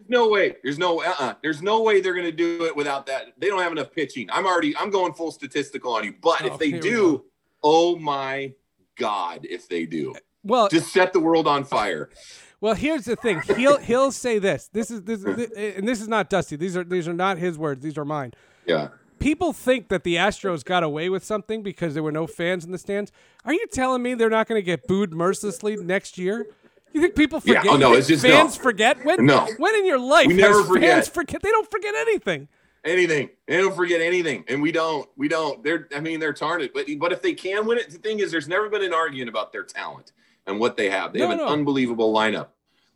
No way. There's no. Uh-uh. There's no way they're going to do it without that. They don't have enough pitching. I'm already. I'm going full statistical on you. But Oh, if they do, oh my god, if they do, uh, Well, just set the world on fire. Well, here's the thing. He'll he'll say this. This is this, is and this is not Dusty. These are these are not his words. These are mine. Yeah. People think that the Astros got away with something because there were no fans in the stands. Are you telling me they're not going to get booed mercilessly next year? You think people Yeah, forget? oh, no, it's just fans no. forget when? No. When in your life We never forget. fans forget? They don't forget anything. Anything. They don't forget anything, and we don't. We don't. They're. I mean, they're tarnished. But but if they can win it, the thing is, there's never been an argument about their talent and what they have. They No, have an no. unbelievable lineup.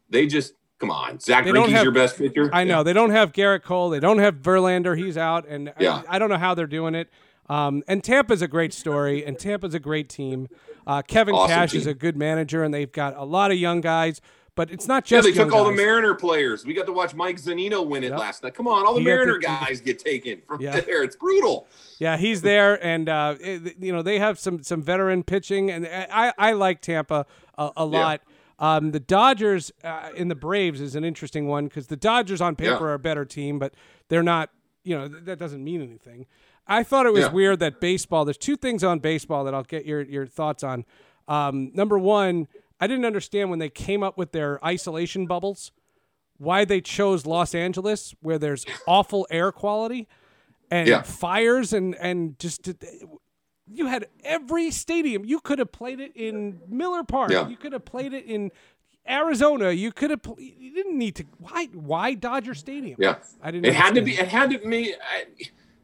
They just come on. Zack Greinke's have- your best pitcher. I know they don't have Gerrit Cole. They don't have Verlander. He's out, and I- Yeah. I, don't know how they're doing it. Um, and Tampa's a great story, and Tampa's a great team. Uh, Kevin Awesome Cash is a good manager, and they've got a lot of young guys. But it's not Yeah, just they young took all the. Mariner players. We got to watch Mike Zunino win it Yep. last night. Come on, all the He Mariner the- guys get taken from Yeah. there. It's brutal. Yeah, he's there, and uh, it- you know they have some some veteran pitching, and I I like Tampa a, a lot. Um, the Dodgers uh, in the Braves is an interesting one because the Dodgers on paper Yeah. are a better team, but they're not. You know th- that doesn't mean anything. I thought it was Yeah. weird that baseball. There's two things on baseball that I'll get your your thoughts on. Um, number one, I didn't understand when they came up with their isolation bubbles why they chose Los Angeles, where there's awful air quality and Yeah. fires and and just you had every stadium. You could have played it in Miller Park. Yeah. You could have played it in Arizona. You could have. You didn't need to. Why? Why Dodger Stadium? Yeah, I didn't. it had to be. It had to be. I,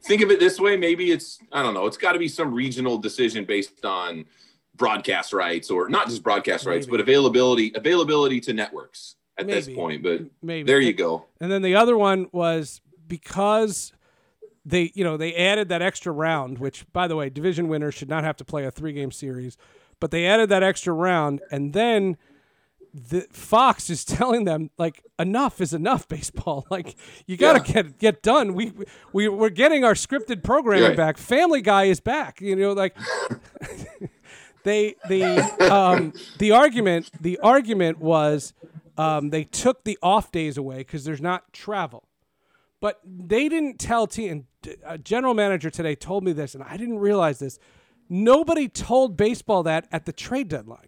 think of it this way. Maybe it's. I don't know. It's got to be some regional decision based on broadcast rights or not just broadcast rights, but availability availability to networks at this point. But Maybe there you go. And then the other one was because they, you know, they added that extra round, which, by the way, division winners should not have to play a three-game series, but they added that extra round, and then the Fox is telling them like enough is enough baseball. Like you got to Yeah. get get done. We we we're getting our scripted programming Right. back. Family guy is back you know like they the um the argument the argument was um they took the off days away cuz there's not travel. But they didn't tell T and a general manager today told me this and I didn't realize this. Nobody told baseball that at the trade deadline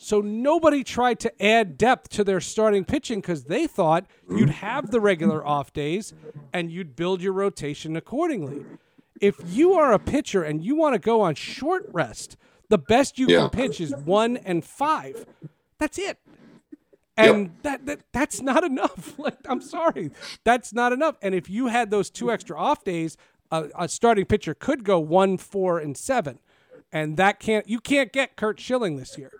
so nobody tried to add depth to their starting pitching because they thought you'd have the regular off days and you'd build your rotation accordingly. If you are a pitcher and you want to go on short rest, the best you Yeah. can pitch is one and five. That's it. And that, that that's not enough. Like I'm sorry, that's not enough. And if you had those two extra off days, a, a starting pitcher could go one, four, and seven, and that can't you can't get Curt Schilling this year.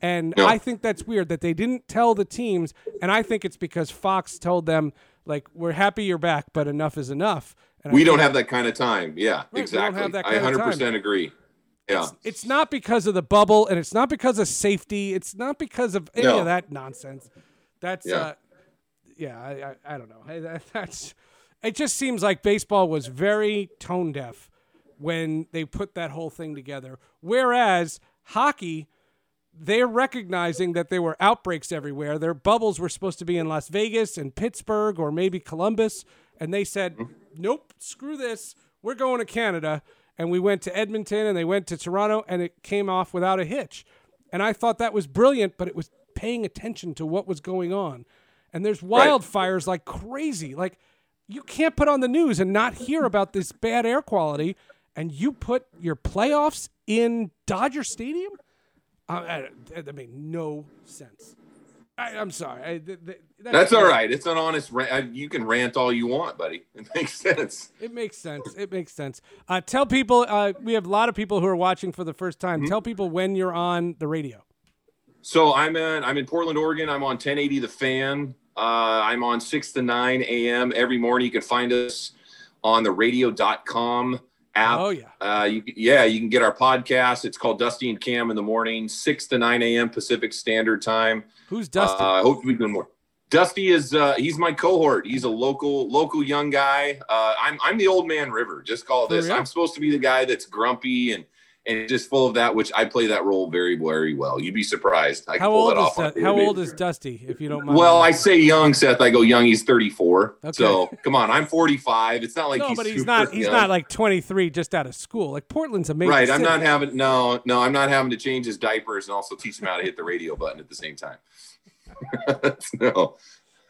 And No. I think that's weird that they didn't tell the teams, and I think it's because Fox told them like we're happy you're back, but enough is enough. And We don't have that kind of time. Yeah, we don't exactly. have that I kind of 100% time. agree. Yeah. It's not because of the bubble, and it's not because of safety. It's not because of any No. of that nonsense. That's Yeah. uh, yeah. I, I, I don't know. That's. It just seems like baseball was very tone deaf when they put that whole thing together. Whereas hockey, they're recognizing that there were outbreaks everywhere. Their bubbles were supposed to be in Las Vegas and Pittsburgh or maybe Columbus, and they said, mm-hmm. "Nope, screw this. We're going to Canada." And we went to Edmonton and they went to Toronto, and it came off without a hitch. And I thought that was brilliant, but it was paying attention to what was going on. And there's wildfires like crazy. Like you can't put on the news and not hear about this bad air quality. And you put your playoffs in Dodger Stadium. I, I, that made no sense. I, I'm sorry. I, th- th- That's all right. It's an honest rant. You can rant all you want, buddy. It makes sense. It makes sense. It makes sense. Uh, tell people. Uh, we have a lot of people who are watching for the first time. Mm-hmm. Tell people when you're on the radio. So I'm in I'm in Portland, Oregon. I'm on 1080 The Fan. Uh, I'm on 6 to 9 a.m. every morning. You can find us on the radio.com app. Oh yeah. Uh, you, yeah, you can get our podcast. It's called Dusty and Cam in the morning, 6 to 9 a.m. Pacific Standard Time. Who's Dustin? Uh, I hope to be doing more. Dusty is uh, he's my cohort. He's a local local young guy. Uh, I'm I'm the old man River. Just call it For this. I'm supposed to be the guy that's grumpy and and just full of that, which I play that role very very well. You'd be surprised. I can how pull old that is that? How old is Dusty? If you don't mind. Well, I say young, Seth. I go young. He's 34. Okay. So come on, I'm 45. It's not like no, he's but he's not. He's young. not like 23, just out of school. Like Portland's amazing. right. I'm not having no, no. I'm not having to change his diapers and also teach him how to hit the radio button at the same time. no,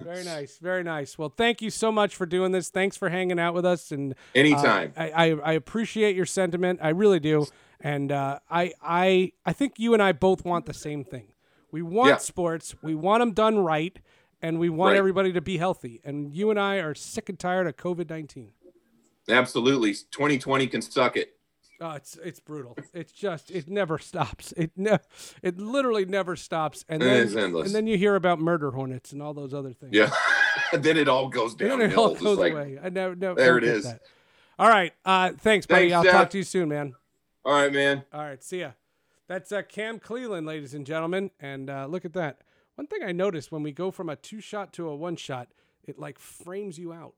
Very nice. Very nice. Well, thank you so much for doing this. Thanks for hanging out with us. And uh, anytime. I, I, I appreciate your sentiment. I really do. And uh, I, I, I think you and I both want the same thing. We want Yeah. sports. We want them done right, and we want Right. everybody to be healthy. And you and I are sick and tired of COVID nineteen. Absolutely. 2020 can suck it. Oh, it's it's brutal. It's just it never stops. It ne- it literally never stops. And then is endless. and then you hear about murder hornets and all those other things. Yeah. then it all goes And then it all goes like, away. I never, never There it is. That. All right. Uh, thanks, buddy. Thanks, I'll Seth. talk to you soon, man. All right, man. All right. See ya. That's uh, Cam Cleeland, ladies and gentlemen. And uh, look at that. One thing I noticed when we go from a two shot to a one shot, it like frames you out.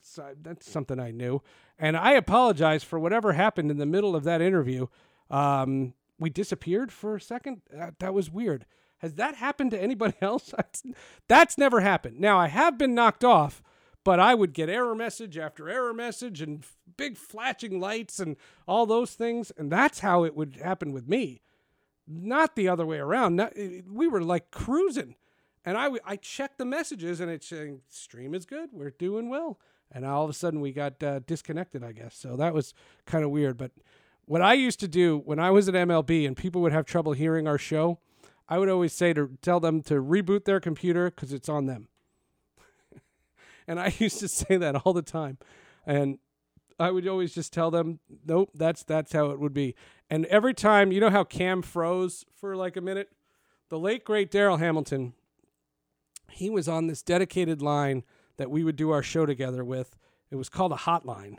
So that's something I knew. And I apologize for whatever happened in the middle of that interview. Um, we disappeared for a second. That, that was weird. Has that happened to anybody else? That's, that's never happened. Now, I have been knocked off, but I would get error message after error message and f- big flashing lights and all those things. And that's how it would happen with me, not the other way around. Not, it- we were like cruising. And I, w- I checked the messages and it's saying, stream is good. We're doing well. And all of a sudden we got uh, disconnected, I guess. So that was kind of weird. But what I used to do when I was at MLB and people would have trouble hearing our show, I would always say to tell them to reboot their computer because it's on them. And I used to say that all the time. And I would always just tell them, nope, that's that's how it would be. And every time, you know how Cam froze for like a minute? The late great Darryl Hamilton, he was on this dedicated line that we would do our show together with. It was called a hotline,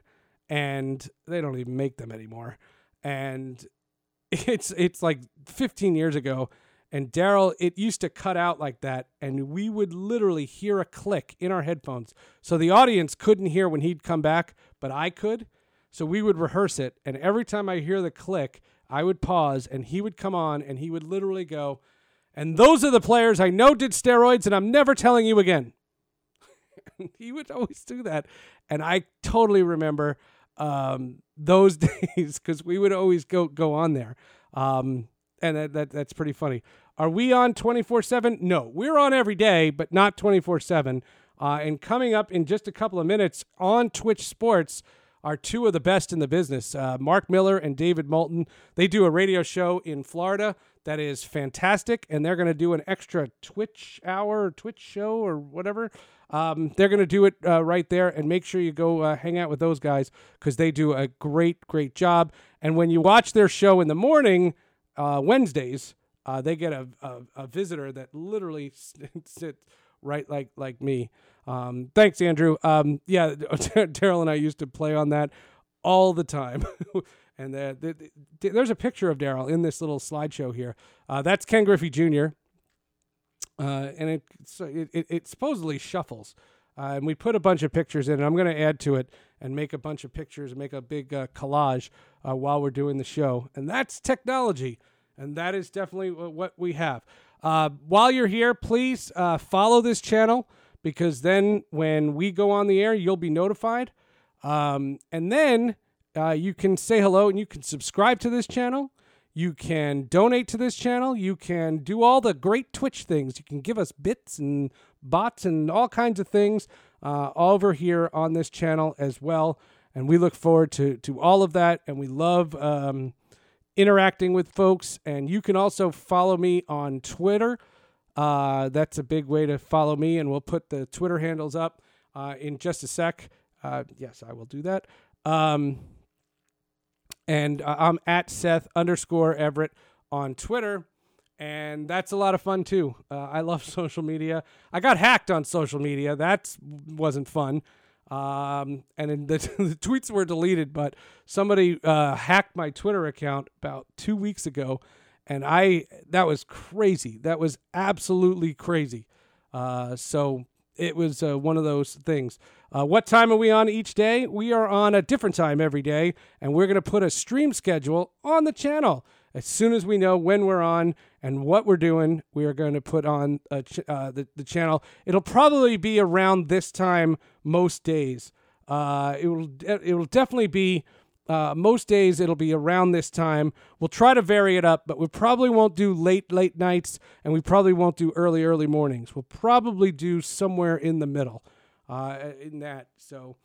and they don't even make them anymore. And it's it's like 15 years ago, and Darryl, it used to cut out like that, and we would literally hear a click in our headphones. So the audience couldn't hear when he'd come back, but I could. So we would rehearse it, and every time I hear the click, I would pause, and he would come on, and he would literally go, "And those are the players I know did steroids, and I'm never telling you again." he would always do that, and I totally remember um, those days because we would always go go on there. Um, and that, that that's pretty funny. Are we on 24 7? No, we're on every day, but not 24 7. Uh, and coming up in just a couple of minutes on Twitch Sports are two of the best in the business uh, Mark Miller and David Moulton. They do a radio show in Florida that is fantastic, and they're going to do an extra Twitch hour, Twitch show, or whatever. Um, they're going to do it uh, right there, and make sure you go uh, hang out with those guys because they do a great, great job. And when you watch their show in the morning, uh, Wednesdays, uh, they get a, a, a, visitor that literally sits right like like me. Um, thanks, Andrew. Um, yeah, Darryl and I used to play on that all the time. and the, the, the, there's a picture of Darryl in this little slideshow here. Uh, that's Ken Griffey Jr. Uh, and it, it, it, it supposedly shuffles. Uh, and we put a bunch of pictures in, and I'm going to add to it and make a bunch of pictures make a big uh, collage uh, while we're doing the show. And that's technology, and that is definitely what we have. Uh, while you're here, please uh, follow this channel because then when we go on the air, you'll be notified. Um, and then uh, you can say hello and you can subscribe to this channel. You can donate to this channel. You can do all the great Twitch things. You can give us bits and bots and all kinds of things uh, over here on this channel as well. And we look forward to, to all of that. And we love um, interacting with folks. And you can also follow me on Twitter. Uh, that's a big way to follow me. And we'll put the Twitter handles up uh, in just a sec. Uh, yes, I will do that. Um, and uh, I'm at Seth underscore Everett on Twitter and that's a lot of fun too. Uh, I love social media. I got hacked on social media. That wasn't fun. Um, and the, the, tweets were deleted, but somebody uh, hacked my Twitter account about two weeks ago, and I that was crazy. That was absolutely crazy. Uh, so it was uh, one of those things. Uh, what time are we on each day? We are on a different time every day, and we're going to put a stream schedule on the channel. As soon as we know when we're on and what we're doing, we are going to put on ch- uh, the, the channel. It'll probably be around this time most days. Uh, it will it will definitely be uh, most days. It'll be around this time. We'll try to vary it up, but we probably won't do late late nights, and we probably won't do early early mornings. We'll probably do somewhere in the middle uh, in that. So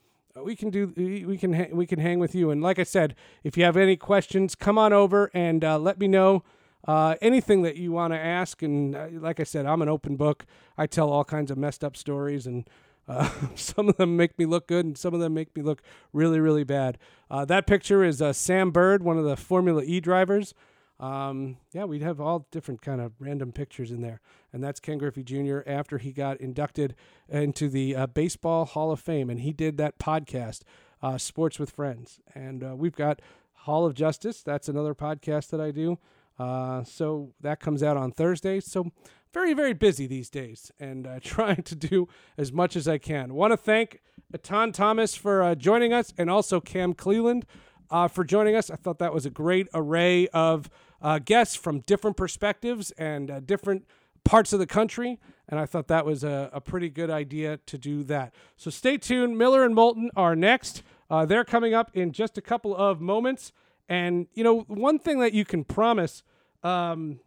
we can do we can we can hang with you. And like i said if you have any questions come on over and uh, let me know uh, anything that you want to ask. And uh, like i said i'm an open book. I tell all kinds of messed up stories and uh, some of them make me look good and some of them make me look really really bad. Uh, that picture is uh, sam bird one of the formula e drivers um, yeah, we'd have all different kind of random pictures in there. And that's Ken Griffey Jr. after he got inducted into the uh, Baseball Hall of Fame. And he did that podcast, uh, Sports with Friends. And uh, we've got Hall of Justice. That's another podcast that I do. Uh, so that comes out on Thursday. So very, very busy these days and uh, trying to do as much as I can. Want to thank Etan Thomas for uh, joining us and also Cam Cleeland uh, for joining us. I thought that was a great array of uh, guests from different perspectives and uh, different parts of the country. And I thought that was a, a, pretty good idea to do that. So stay tuned. Miller and Moulton are next. Uh, they're coming up in just a couple of moments. And, you know, one thing that you can promise, um,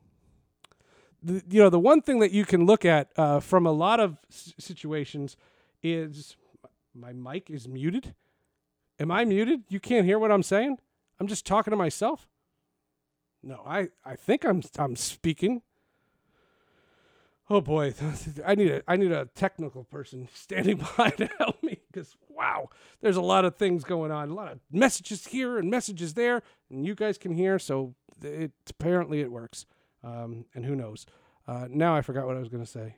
the, you know, the one thing that you can look at uh, from a lot of s- situations is my mic is muted. Am I muted? You can't hear what I'm saying? I'm just talking to myself? No, I, I think I'm I'm speaking. Oh boy, I need a I need a technical person standing by to help me because wow, there's a lot of things going on, a lot of messages here and messages there, and you guys can hear. So it apparently it works, um, and who knows? Uh, now I forgot what I was going to say.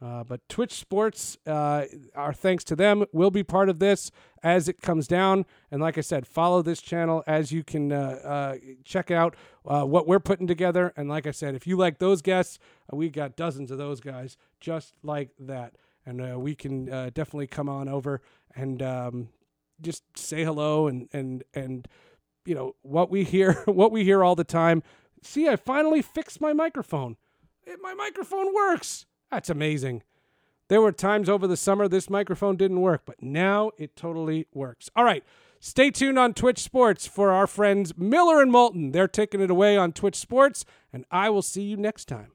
Uh, but Twitch Sports, uh, our thanks to them, will be part of this as it comes down. And like I said, follow this channel as you can uh, uh check out uh, what we're putting together. And like I said, if you like those guests, we got dozens of those guys just like that. And we can definitely come on over and um, just say hello and and and you know what we hear what we hear all the time. See, I finally fixed my microphone. It, my microphone works. That's amazing. There were times over the summer this microphone didn't work, but now it totally works. All right. Stay tuned on Twitch Sports for our friends Miller and Moulton. They're taking it away on Twitch Sports, and I will see you next time.